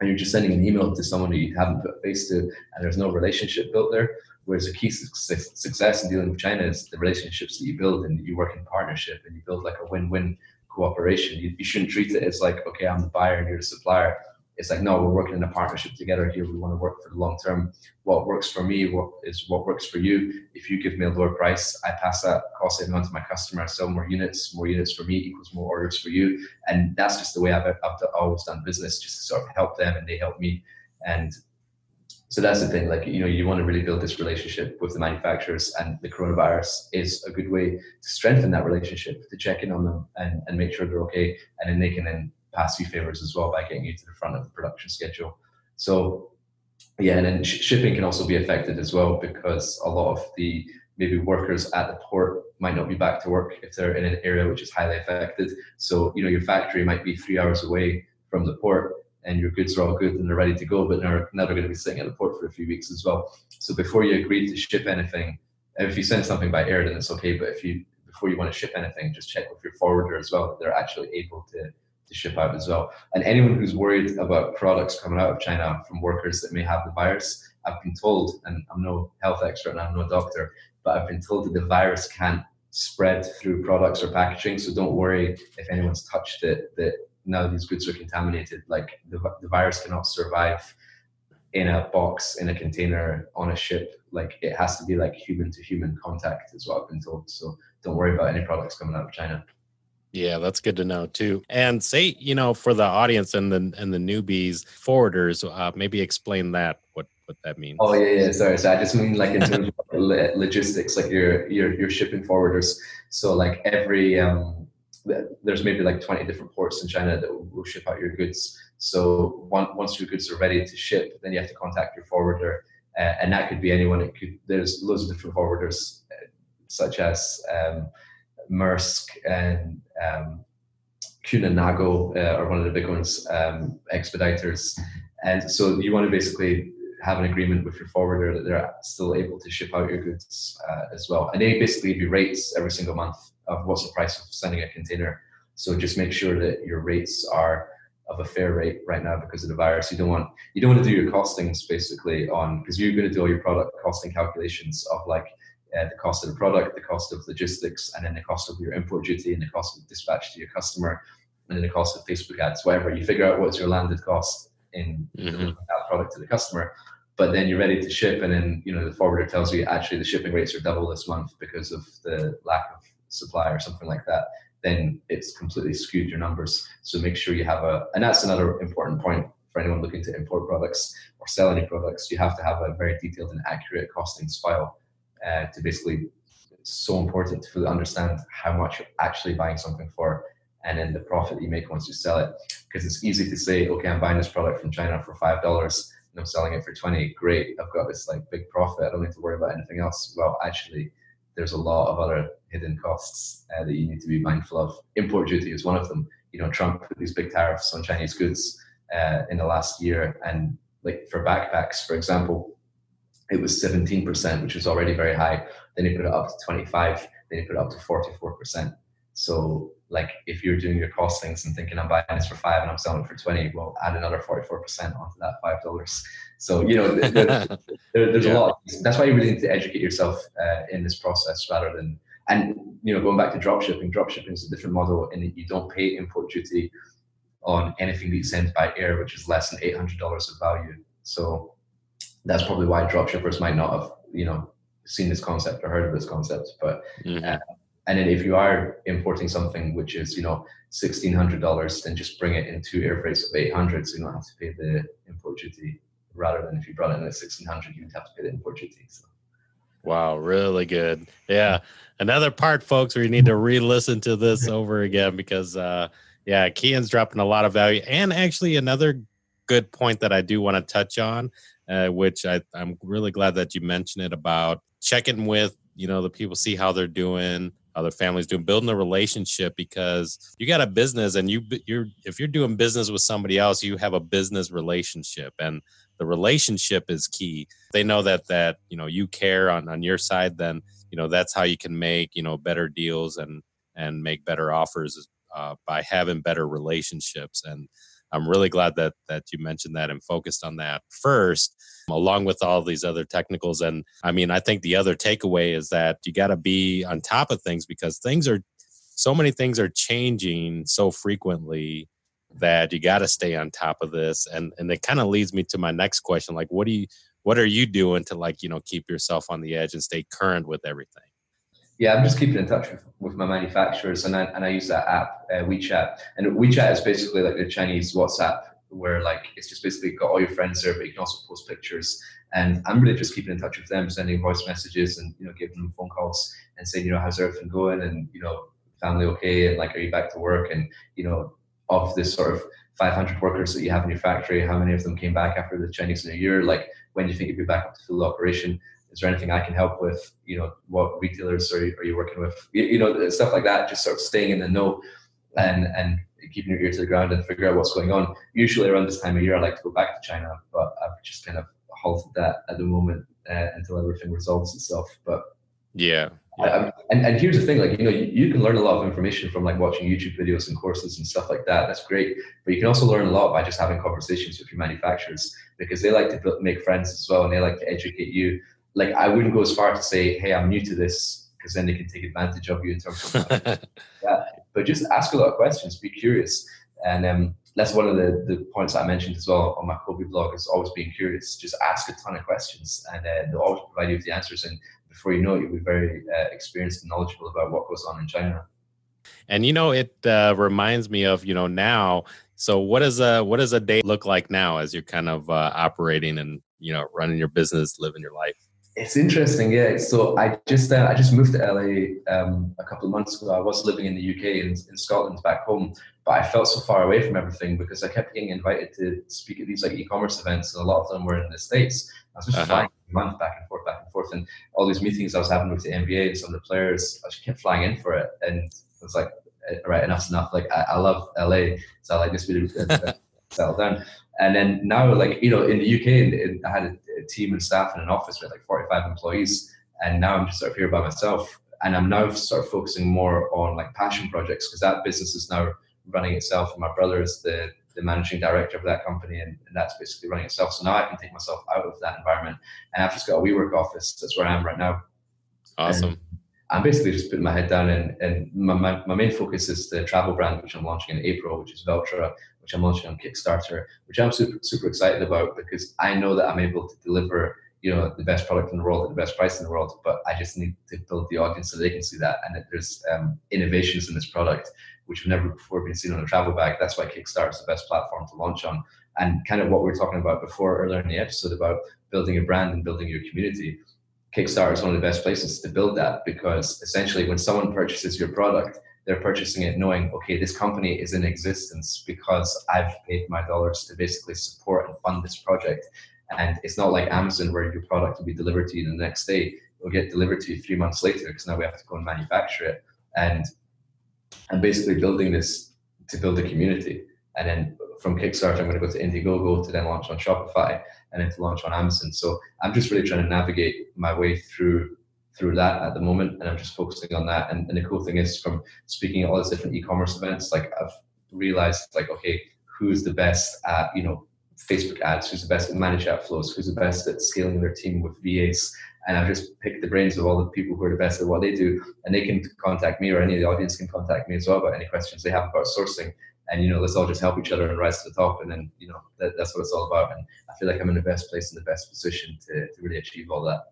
and you're just sending an email to someone who you haven't put face to and there's no relationship built there whereas a key success in dealing with china is the relationships that you build and you work in partnership and you build like a win-win cooperation. You, you shouldn't treat it as like, okay, I'm the buyer and you're the supplier. It's like, no, we're working in a partnership together here. We want to work for the long term. What works for me what is what works for you. If you give me a lower price, I pass that cost saving on to my customer. I sell more units. More units for me equals more orders for you. And that's just the way I've, I've always done business, just to sort of help them and they help me. And so that's the thing like you know you want to really build this relationship with the manufacturers and the coronavirus is a good way to strengthen that relationship to check in on them and, and make sure they're okay and then they can then pass you favors as well by getting you to the front of the production schedule so yeah and then sh- shipping can also be affected as well because a lot of the maybe workers at the port might not be back to work if they're in an area which is highly affected so you know your factory might be three hours away from the port and your goods are all good and they're ready to go, but now, now they're never going to be sitting at the port for a few weeks as well. So before you agree to ship anything, if you send something by air, then it's okay. But if you before you want to ship anything, just check with your forwarder as well that they're actually able to to ship out as well. And anyone who's worried about products coming out of China from workers that may have the virus, I've been told, and I'm no health expert and I'm no doctor, but I've been told that the virus can't spread through products or packaging. So don't worry if anyone's touched it, that now these goods are contaminated. Like the, the virus cannot survive in a box, in a container, on a ship. Like it has to be like human to human contact, is what I've been told. So don't worry about any products coming out of China. Yeah, that's good to know too. And say, you know, for the audience and the and the newbies, forwarders, uh, maybe explain that what what that means. Oh yeah, yeah. Sorry, so I just mean like in terms of logistics, like your your your shipping forwarders. So like every um there's maybe like 20 different ports in China that will ship out your goods. So once your goods are ready to ship, then you have to contact your forwarder, uh, and that could be anyone. It could there's loads of different forwarders, uh, such as um, Maersk and um, Kuehne+Nagel uh, are one of the big ones, um, expeditors, and so you want to basically have an agreement with your forwarder that they're still able to ship out your goods uh, as well, and they basically give you rates every single month of what's the price of sending a container. So just make sure that your rates are of a fair rate right now because of the virus. You don't want you don't want to do your costings basically on because you're going to do all your product costing calculations of like uh, the cost of the product, the cost of logistics, and then the cost of your import duty and the cost of dispatch to your customer, and then the cost of Facebook ads, whatever. You figure out what's your landed cost in mm-hmm. that product to the customer. But then you're ready to ship, and then you know the forwarder tells you actually the shipping rates are double this month because of the lack of supply or something like that, then it's completely skewed your numbers. So make sure you have a, and that's another important point for anyone looking to import products or sell any products. You have to have a very detailed and accurate costings file uh, to basically. It's so important to fully understand how much you're actually buying something for, and then the profit you make once you sell it. Because it's easy to say, okay, I'm buying this product from China for five dollars and I'm selling it for 20. Great, I've got this like big profit. I don't need to worry about anything else. Well, actually, there's a lot of other hidden costs uh, that you need to be mindful of. Import duty is one of them. You know, Trump put these big tariffs on Chinese goods uh, in the last year, and like for backpacks, for example, it was 17%, which was already very high. Then he put it up to 25. Then he put it up to 44%. So, like, if you're doing your costings and thinking I'm buying this for five and I'm selling it for 20, well, add another 44% onto that five dollars. So you know, there, there, there's yeah. a lot. That's why you really need to educate yourself uh, in this process rather than. and you know, going back to dropshipping, dropshipping is a different model in that you don't pay import duty on anything that you send by air, which is less than eight hundred dollars of value. So that's probably why dropshippers might not have, you know, seen this concept or heard of this concept. But mm-hmm. uh, and then if you are importing something which is, you know, sixteen hundred dollars, then just bring it in two air freights of eight hundred, so you don't have to pay the import duty. Rather than if you brought it in at sixteen hundred, you'd have to pay the import duty. So. Wow, really good. Yeah. Another part, folks, where you need to re-listen to this over again because uh yeah, Kian's dropping a lot of value. And actually another good point that I do want to touch on, uh, which I, I'm really glad that you mentioned it about checking with, you know, the people, see how they're doing, how their family's doing, building a relationship because you got a business and you you're if you're doing business with somebody else, you have a business relationship. And the relationship is key. They know that that you know you care on on your side, then you know that's how you can make you know better deals and and make better offers uh, by having better relationships. And I'm really glad that that you mentioned that and focused on that first, along with all these other technicals. And I mean, I think the other takeaway is that you got to be on top of things because things are so many things are changing so frequently that you got to stay on top of this and and it kind of leads me to my next question like what do you what are you doing to like you know keep yourself on the edge and stay current with everything yeah i'm just keeping in touch with, with my manufacturers and I, and I use that app uh, wechat. And wechat is basically like the chinese whatsapp where like it's just basically got all your friends there but you can also post pictures. And i'm really just keeping in touch with them sending voice messages and you know giving them phone calls and saying you know how's everything going? And you know family okay? And like are you back to work? And you know of this sort of 500 workers that you have in your factory, how many of them came back after the Chinese New Year? Like, when do you think you'll be back up to full operation? Is there anything I can help with? You know, what retailers are you, are you working with? You, you know, stuff like that. Just sort of staying in the know and and keeping your ear to the ground and figure out what's going on. Usually around this time of year, I like to go back to China, but I've just kind of halted that at the moment uh, until everything resolves itself. But yeah, yeah. and, and here's the thing, like, you know, you, you, can learn a lot of information from like watching YouTube videos and courses and stuff like that. That's great. But you can also learn a lot by just having conversations with your manufacturers because they like to build, make friends as well and they like to educate you. Like, I wouldn't go as far to say, hey, I'm new to this because then they can take advantage of you in terms of yeah. But just ask a lot of questions, be curious. And um, that's one of the, the points I mentioned as well on my Kobe blog is always being curious. Just ask a ton of questions and uh, they'll always provide you with the answers. And before you know it, you'll be very uh, experienced and knowledgeable about what goes on in China. And you know, it uh, reminds me of you know now. So what does a what does a day look like now as you're kind of uh, operating and you know running your business, living your life? It's interesting, yeah. So I just uh, I just moved to LA um, a couple of months ago. I was living in the UK in, in Scotland back home, but I felt so far away from everything because I kept getting invited to speak at these like e-commerce events, and a lot of them were in the states. I was just uh-huh. flying a month back and forth, back and forth, and all these meetings I was having with the NBA and some of the players, I just kept flying in for it, and it was like, eh, right, enough's enough. Like I, I love LA, so I like this video. settle down. And then now, like you know, in the UK, I had a, team and staff in an office with like 45 employees, and now I'm just sort of here by myself, and I'm now sort of focusing more on like passion projects because that business is now running itself, and my brother is the the managing director of that company, and, and, that's basically running itself. So now I can take myself out of that environment, and I've just got a WeWork office. That's where I am right now. Awesome. And I'm basically just putting my head down, and, and my, my, my main focus is the travel brand, which I'm launching in April, which is Veltra, which I'm launching on Kickstarter, which I'm super super excited about because I know that I'm able to deliver you know the best product in the world at the best price in the world but i just need to build the audience so they can see that and that there's um, innovations in this product which have never before been seen on a travel bag. That's why Kickstarter is the best platform to launch on. And kind of what we were talking about before earlier in the episode about building a brand and building your community. Kickstarter is one of the best places to build that because essentially when someone purchases your product, they're purchasing it knowing, okay, this company is in existence because I've paid my dollars to basically support and fund this project. And it's not like Amazon where your product will be delivered to you the next day. It'll get delivered to you three months later because now we have to go and manufacture it. And and basically building this to build a community. And then from Kickstarter, I'm going to go to Indiegogo to then launch on Shopify and then to launch on Amazon. So I'm just really trying to navigate my way through through that at the moment, and I'm just focusing on that. And, and the cool thing is, from speaking at all these different e-commerce events, like I've realized, like okay, who's the best at you know Facebook ads? Who's the best at managed ad flows? Who's the best at scaling their team with VAs? and I've just picked the brains of all the people who are the best at what they do, and they can contact me or any of the audience can contact me as well about any questions they have about sourcing. And you know, let's all just help each other and rise to the top. And then you know, that, that's what it's all about. And I feel like I'm in the best place in the best position to, to really achieve all that.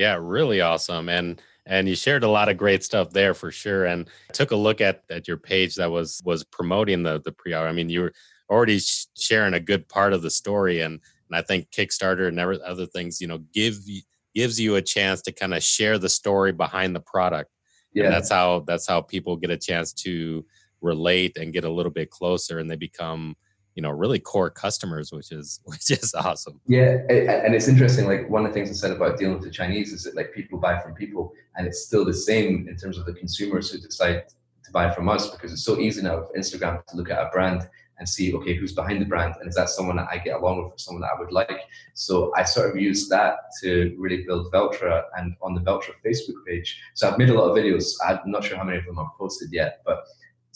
Yeah, really awesome. And and you shared a lot of great stuff there for sure. And I took a look at at your page that was was promoting the the pre-hour. I mean, you were already sh- sharing a good part of the story, and and I think Kickstarter and other things, you know, give gives you a chance to kind of share the story behind the product. Yeah, and that's how that's how people get a chance to relate and get a little bit closer, and they become you know really core customers which is which is awesome. Yeah and it's interesting like one of the things i said about dealing with the chinese is that like people buy from people and it's still the same in terms of the consumers who decide to buy from us because it's so easy now with instagram to look at a brand and see okay who's behind the brand and is that someone that i get along with or someone that i would like? So i sort of use that to really build veltra and on the veltra facebook page so i've made a lot of videos. I'm not sure how many of them i've posted yet but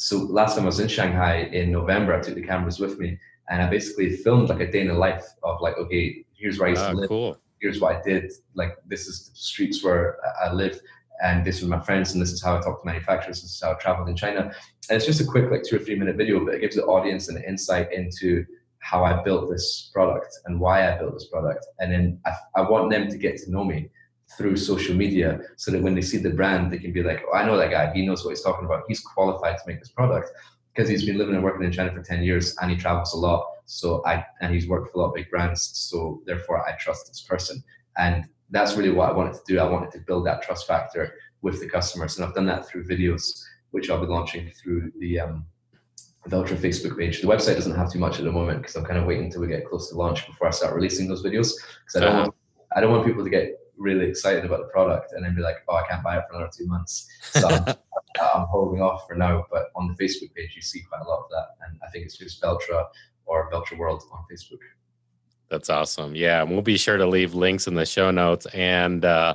so last time I was in Shanghai in November, I took the cameras with me and I basically filmed like a day in the life of like, okay, here's where I used ah, to live. Cool. Here's what I did. Like this is the streets where I lived and this was my friends and this is how I talked to manufacturers. This is how I traveled in China. And it's just a quick like two or three minute video, but it gives the audience an insight into how I built this product and why I built this product. And then I, I want them to get to know me through social media so that when they see the brand, they can be like, oh, I know that guy. He knows what he's talking about. He's qualified to make this product because he's been living and working in China for 10 years and he travels a lot. So I, and he's worked for a lot of big brands. So therefore I trust this person. And that's really what I wanted to do. I wanted to build that trust factor with the customers. And I've done that through videos, which I'll be launching through the, um, Veltra Facebook page. The website doesn't have too much at the moment because I'm kind of waiting until we get close to launch before I start releasing those videos because I don't uh-huh. want I don't want people to get really excited about the product and then be like, oh, I can't buy it for another two months. So I'm, I'm, holding off for now. But on the Facebook page, you see quite a lot of that. And I think it's just Veltra or Veltra World on Facebook. That's awesome. Yeah. And we'll be sure to leave links in the show notes. And, uh,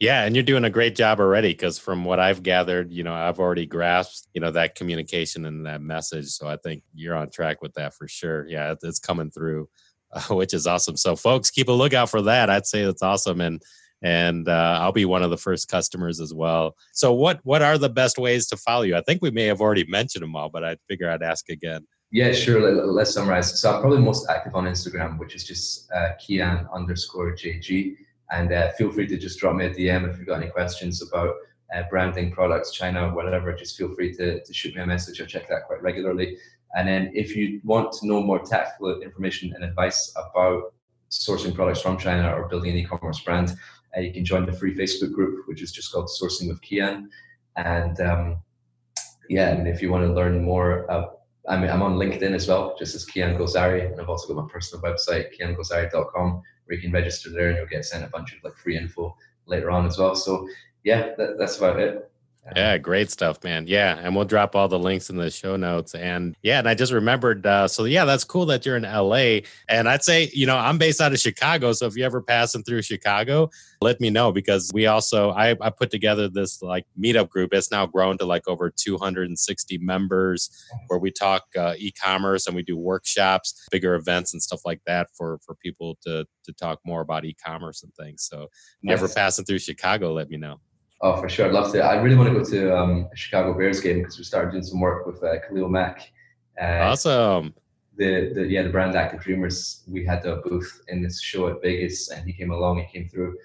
yeah, and you're doing a great job already because from what I've gathered, you know, I've already grasped, you know, that communication and that message. So I think you're on track with that for sure. Yeah, it's coming through. which is awesome. So, folks, keep a lookout for that. I'd say that's awesome, and and uh, I'll be one of the first customers as well. So, what what are the best ways to follow you? I think we may have already mentioned them all, but I figure I'd ask again. Yeah, sure. Let's summarize. So, I'm probably most active on Instagram, which is just uh, Kian underscore JG. And uh, feel free to just drop me a DM if you've got any questions about uh, branding, products, China, whatever. Just feel free to, to shoot me a message. I check that quite regularly. And then if you want to know more tactical information and advice about sourcing products from China or building an e-commerce brand, uh, you can join the free Facebook group, which is just called Sourcing with Kian. And um, yeah, and if you want to learn more, uh, I mean, I'm on LinkedIn as well, just as Kian Golzari, and I've also got my personal website, kiangolzari.com, where you can register there and you'll get sent a bunch of like free info later on as well. So yeah, that, that's about it. Yeah, great stuff, man. Yeah, and we'll drop all the links in the show notes. And yeah, and I just remembered. Uh, so yeah, that's cool that you're in LA. And I'd say, you know, I'm based out of Chicago. So if you ever passing through Chicago, let me know because we also I, I put together this like meetup group. It's now grown to like over 260 members, where we talk uh, e-commerce and we do workshops, bigger events and stuff like that for for people to to talk more about e-commerce and things. So never nice. passing through Chicago, let me know. Oh, for sure. I'd love to. I really want to go to um, a Chicago Bears game because we started doing some work with uh, Khalil Mack. Uh, awesome. The, the yeah the brand Active Dreamers. We had a booth in this show at Vegas, and he came along. He came through,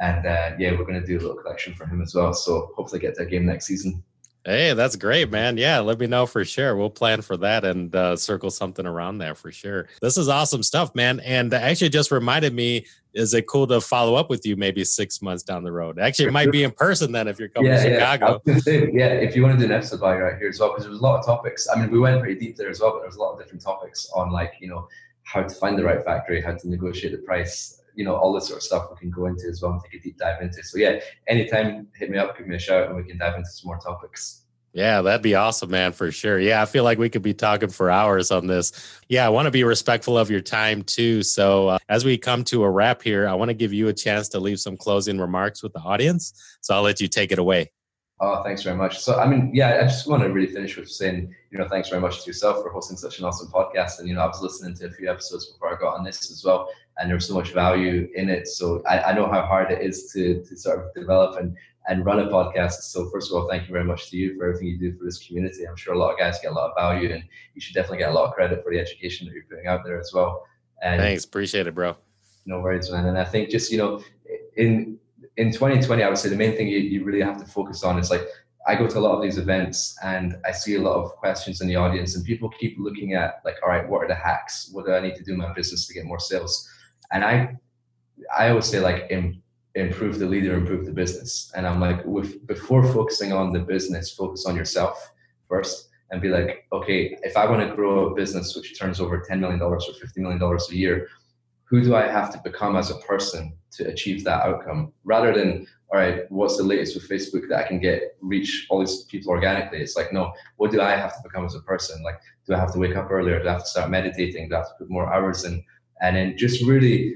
and uh, yeah, we're going to do a little collection for him as well. So hopefully get to a game next season. Hey, that's great, man. Yeah, let me know for sure. We'll plan for that and uh, circle something around there for sure. This is awesome stuff, man. And actually, just reminded me is it cool to follow up with you maybe six months down the road? Actually, it might be in person then if you're coming yeah, to Chicago. Yeah. Say, yeah, if you want to do an episode while you're out here as well, because there's a lot of topics. I mean, we went pretty deep there as well, but there's a lot of different topics on like, you know, how to find the right factory, how to negotiate the price, you know, all this sort of stuff we can go into as well and take a deep dive into. So yeah, anytime hit me up, give me a shout and we can dive into some more topics. Yeah, that'd be awesome, man, for sure. Yeah, I feel like we could be talking for hours on this. Yeah, I want to be respectful of your time too. So, uh, as we come to a wrap here, I want to give you a chance to leave some closing remarks with the audience. So, I'll let you take it away. Oh, thanks very much. So, I mean, yeah, I just want to really finish with saying, you know, thanks very much to yourself for hosting such an awesome podcast. And, you know, I was listening to a few episodes before I got on this as well, and there's so much value in it. So I, I know how hard it is to, to sort of develop and, and run a podcast. So first of all, thank you very much to you for everything you do for this community. I'm sure a lot of guys get a lot of value and you should definitely get a lot of credit for the education that you're putting out there as well. And Thanks. Appreciate it, bro. No worries, man. And I think just, you know, in in 2020, I would say the main thing you, you really have to focus on is like I go to a lot of these events and I see a lot of questions in the audience, and people keep looking at like, all right, what are the hacks? What do I need to do in my business to get more sales? And I, I always say like, Im- improve the leader, improve the business. And I'm like, with before focusing on the business, focus on yourself first, and be like, okay, if I want to grow a business which turns over ten million dollars or fifty million dollars a year, who do I have to become as a person to achieve that outcome? Rather than all right, what's the latest with Facebook that I can get reach all these people organically? It's like, no, what do I have to become as a person? Like, do I have to wake up earlier? Do I have to start meditating? Do I have to put more hours in? And then just really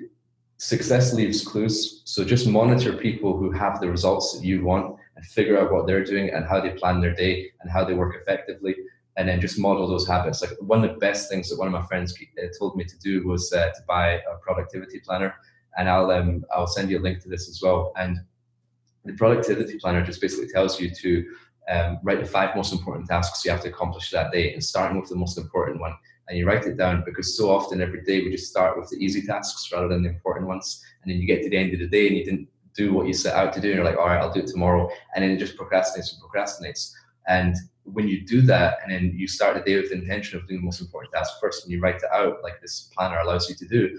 success leaves clues. So just monitor people who have the results that you want and figure out what they're doing and how they plan their day and how they work effectively. And then just model those habits. Like one of the best things that one of my friends uh, told me to do was uh, to buy a productivity planner. And I'll um, I'll send you a link to this as well. And the productivity planner just basically tells you to um, write the five most important tasks you have to accomplish that day and starting with the most important one and you write it down because so often every day we just start with the easy tasks rather than the important ones and then you get to the end of the day and you didn't do what you set out to do and you're like all right i'll do it tomorrow and then it just procrastinates and procrastinates and when you do that and then you start the day with the intention of doing the most important task first and you write it out like this planner allows you to do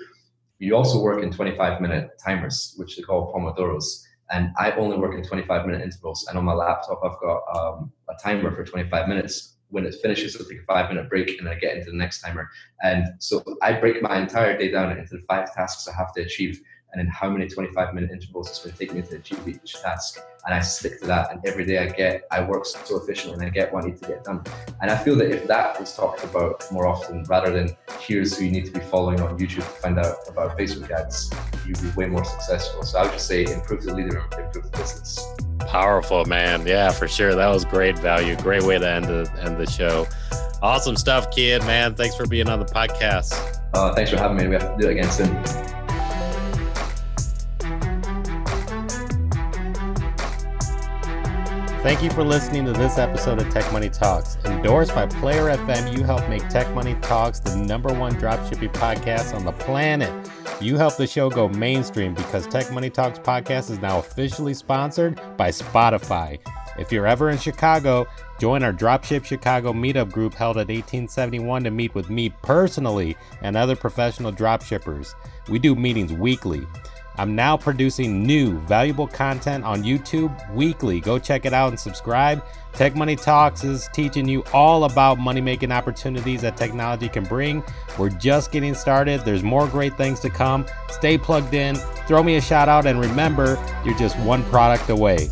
you also work in 25 minute timers which they call pomodoros and I only work in 25 minute intervals. And on my laptop, I've got um, a timer for 25 minutes. When it finishes, I'll take a five minute break and I get into the next timer. And so I break my entire day down into the five tasks I have to achieve and then how many 25 minute intervals it's going to take me to achieve each task. And I stick to that. And every day I get, I work so efficiently and I get what I need to get done. And I feel that if that was talked about more often, rather than here's who you need to be following on YouTube to find out about Facebook ads, you'd be way more successful. So I would just say improve the leader, improve the business. Powerful, man. Yeah, for sure. That was great value. Great way to end the, end the show. Awesome stuff, kid, man. Thanks for being on the podcast. Uh, thanks for having me. We have to do it again soon. Thank you for listening to this episode of Tech Money Talks. Endorsed by Player FM, you help make Tech Money Talks the number one dropshipping podcast on the planet. You help the show go mainstream because Tech Money Talks podcast is now officially sponsored by Spotify. If you're ever in Chicago, join our Dropship Chicago meetup group held at 1871 to meet with me personally and other professional dropshippers. We do meetings weekly. I'm now producing new, valuable content on YouTube weekly. Go check it out and subscribe. Tech Money Talks is teaching you all about money making opportunities that technology can bring. We're just getting started. There's more great things to come. Stay plugged in, throw me a shout out, and remember, you're just one product away.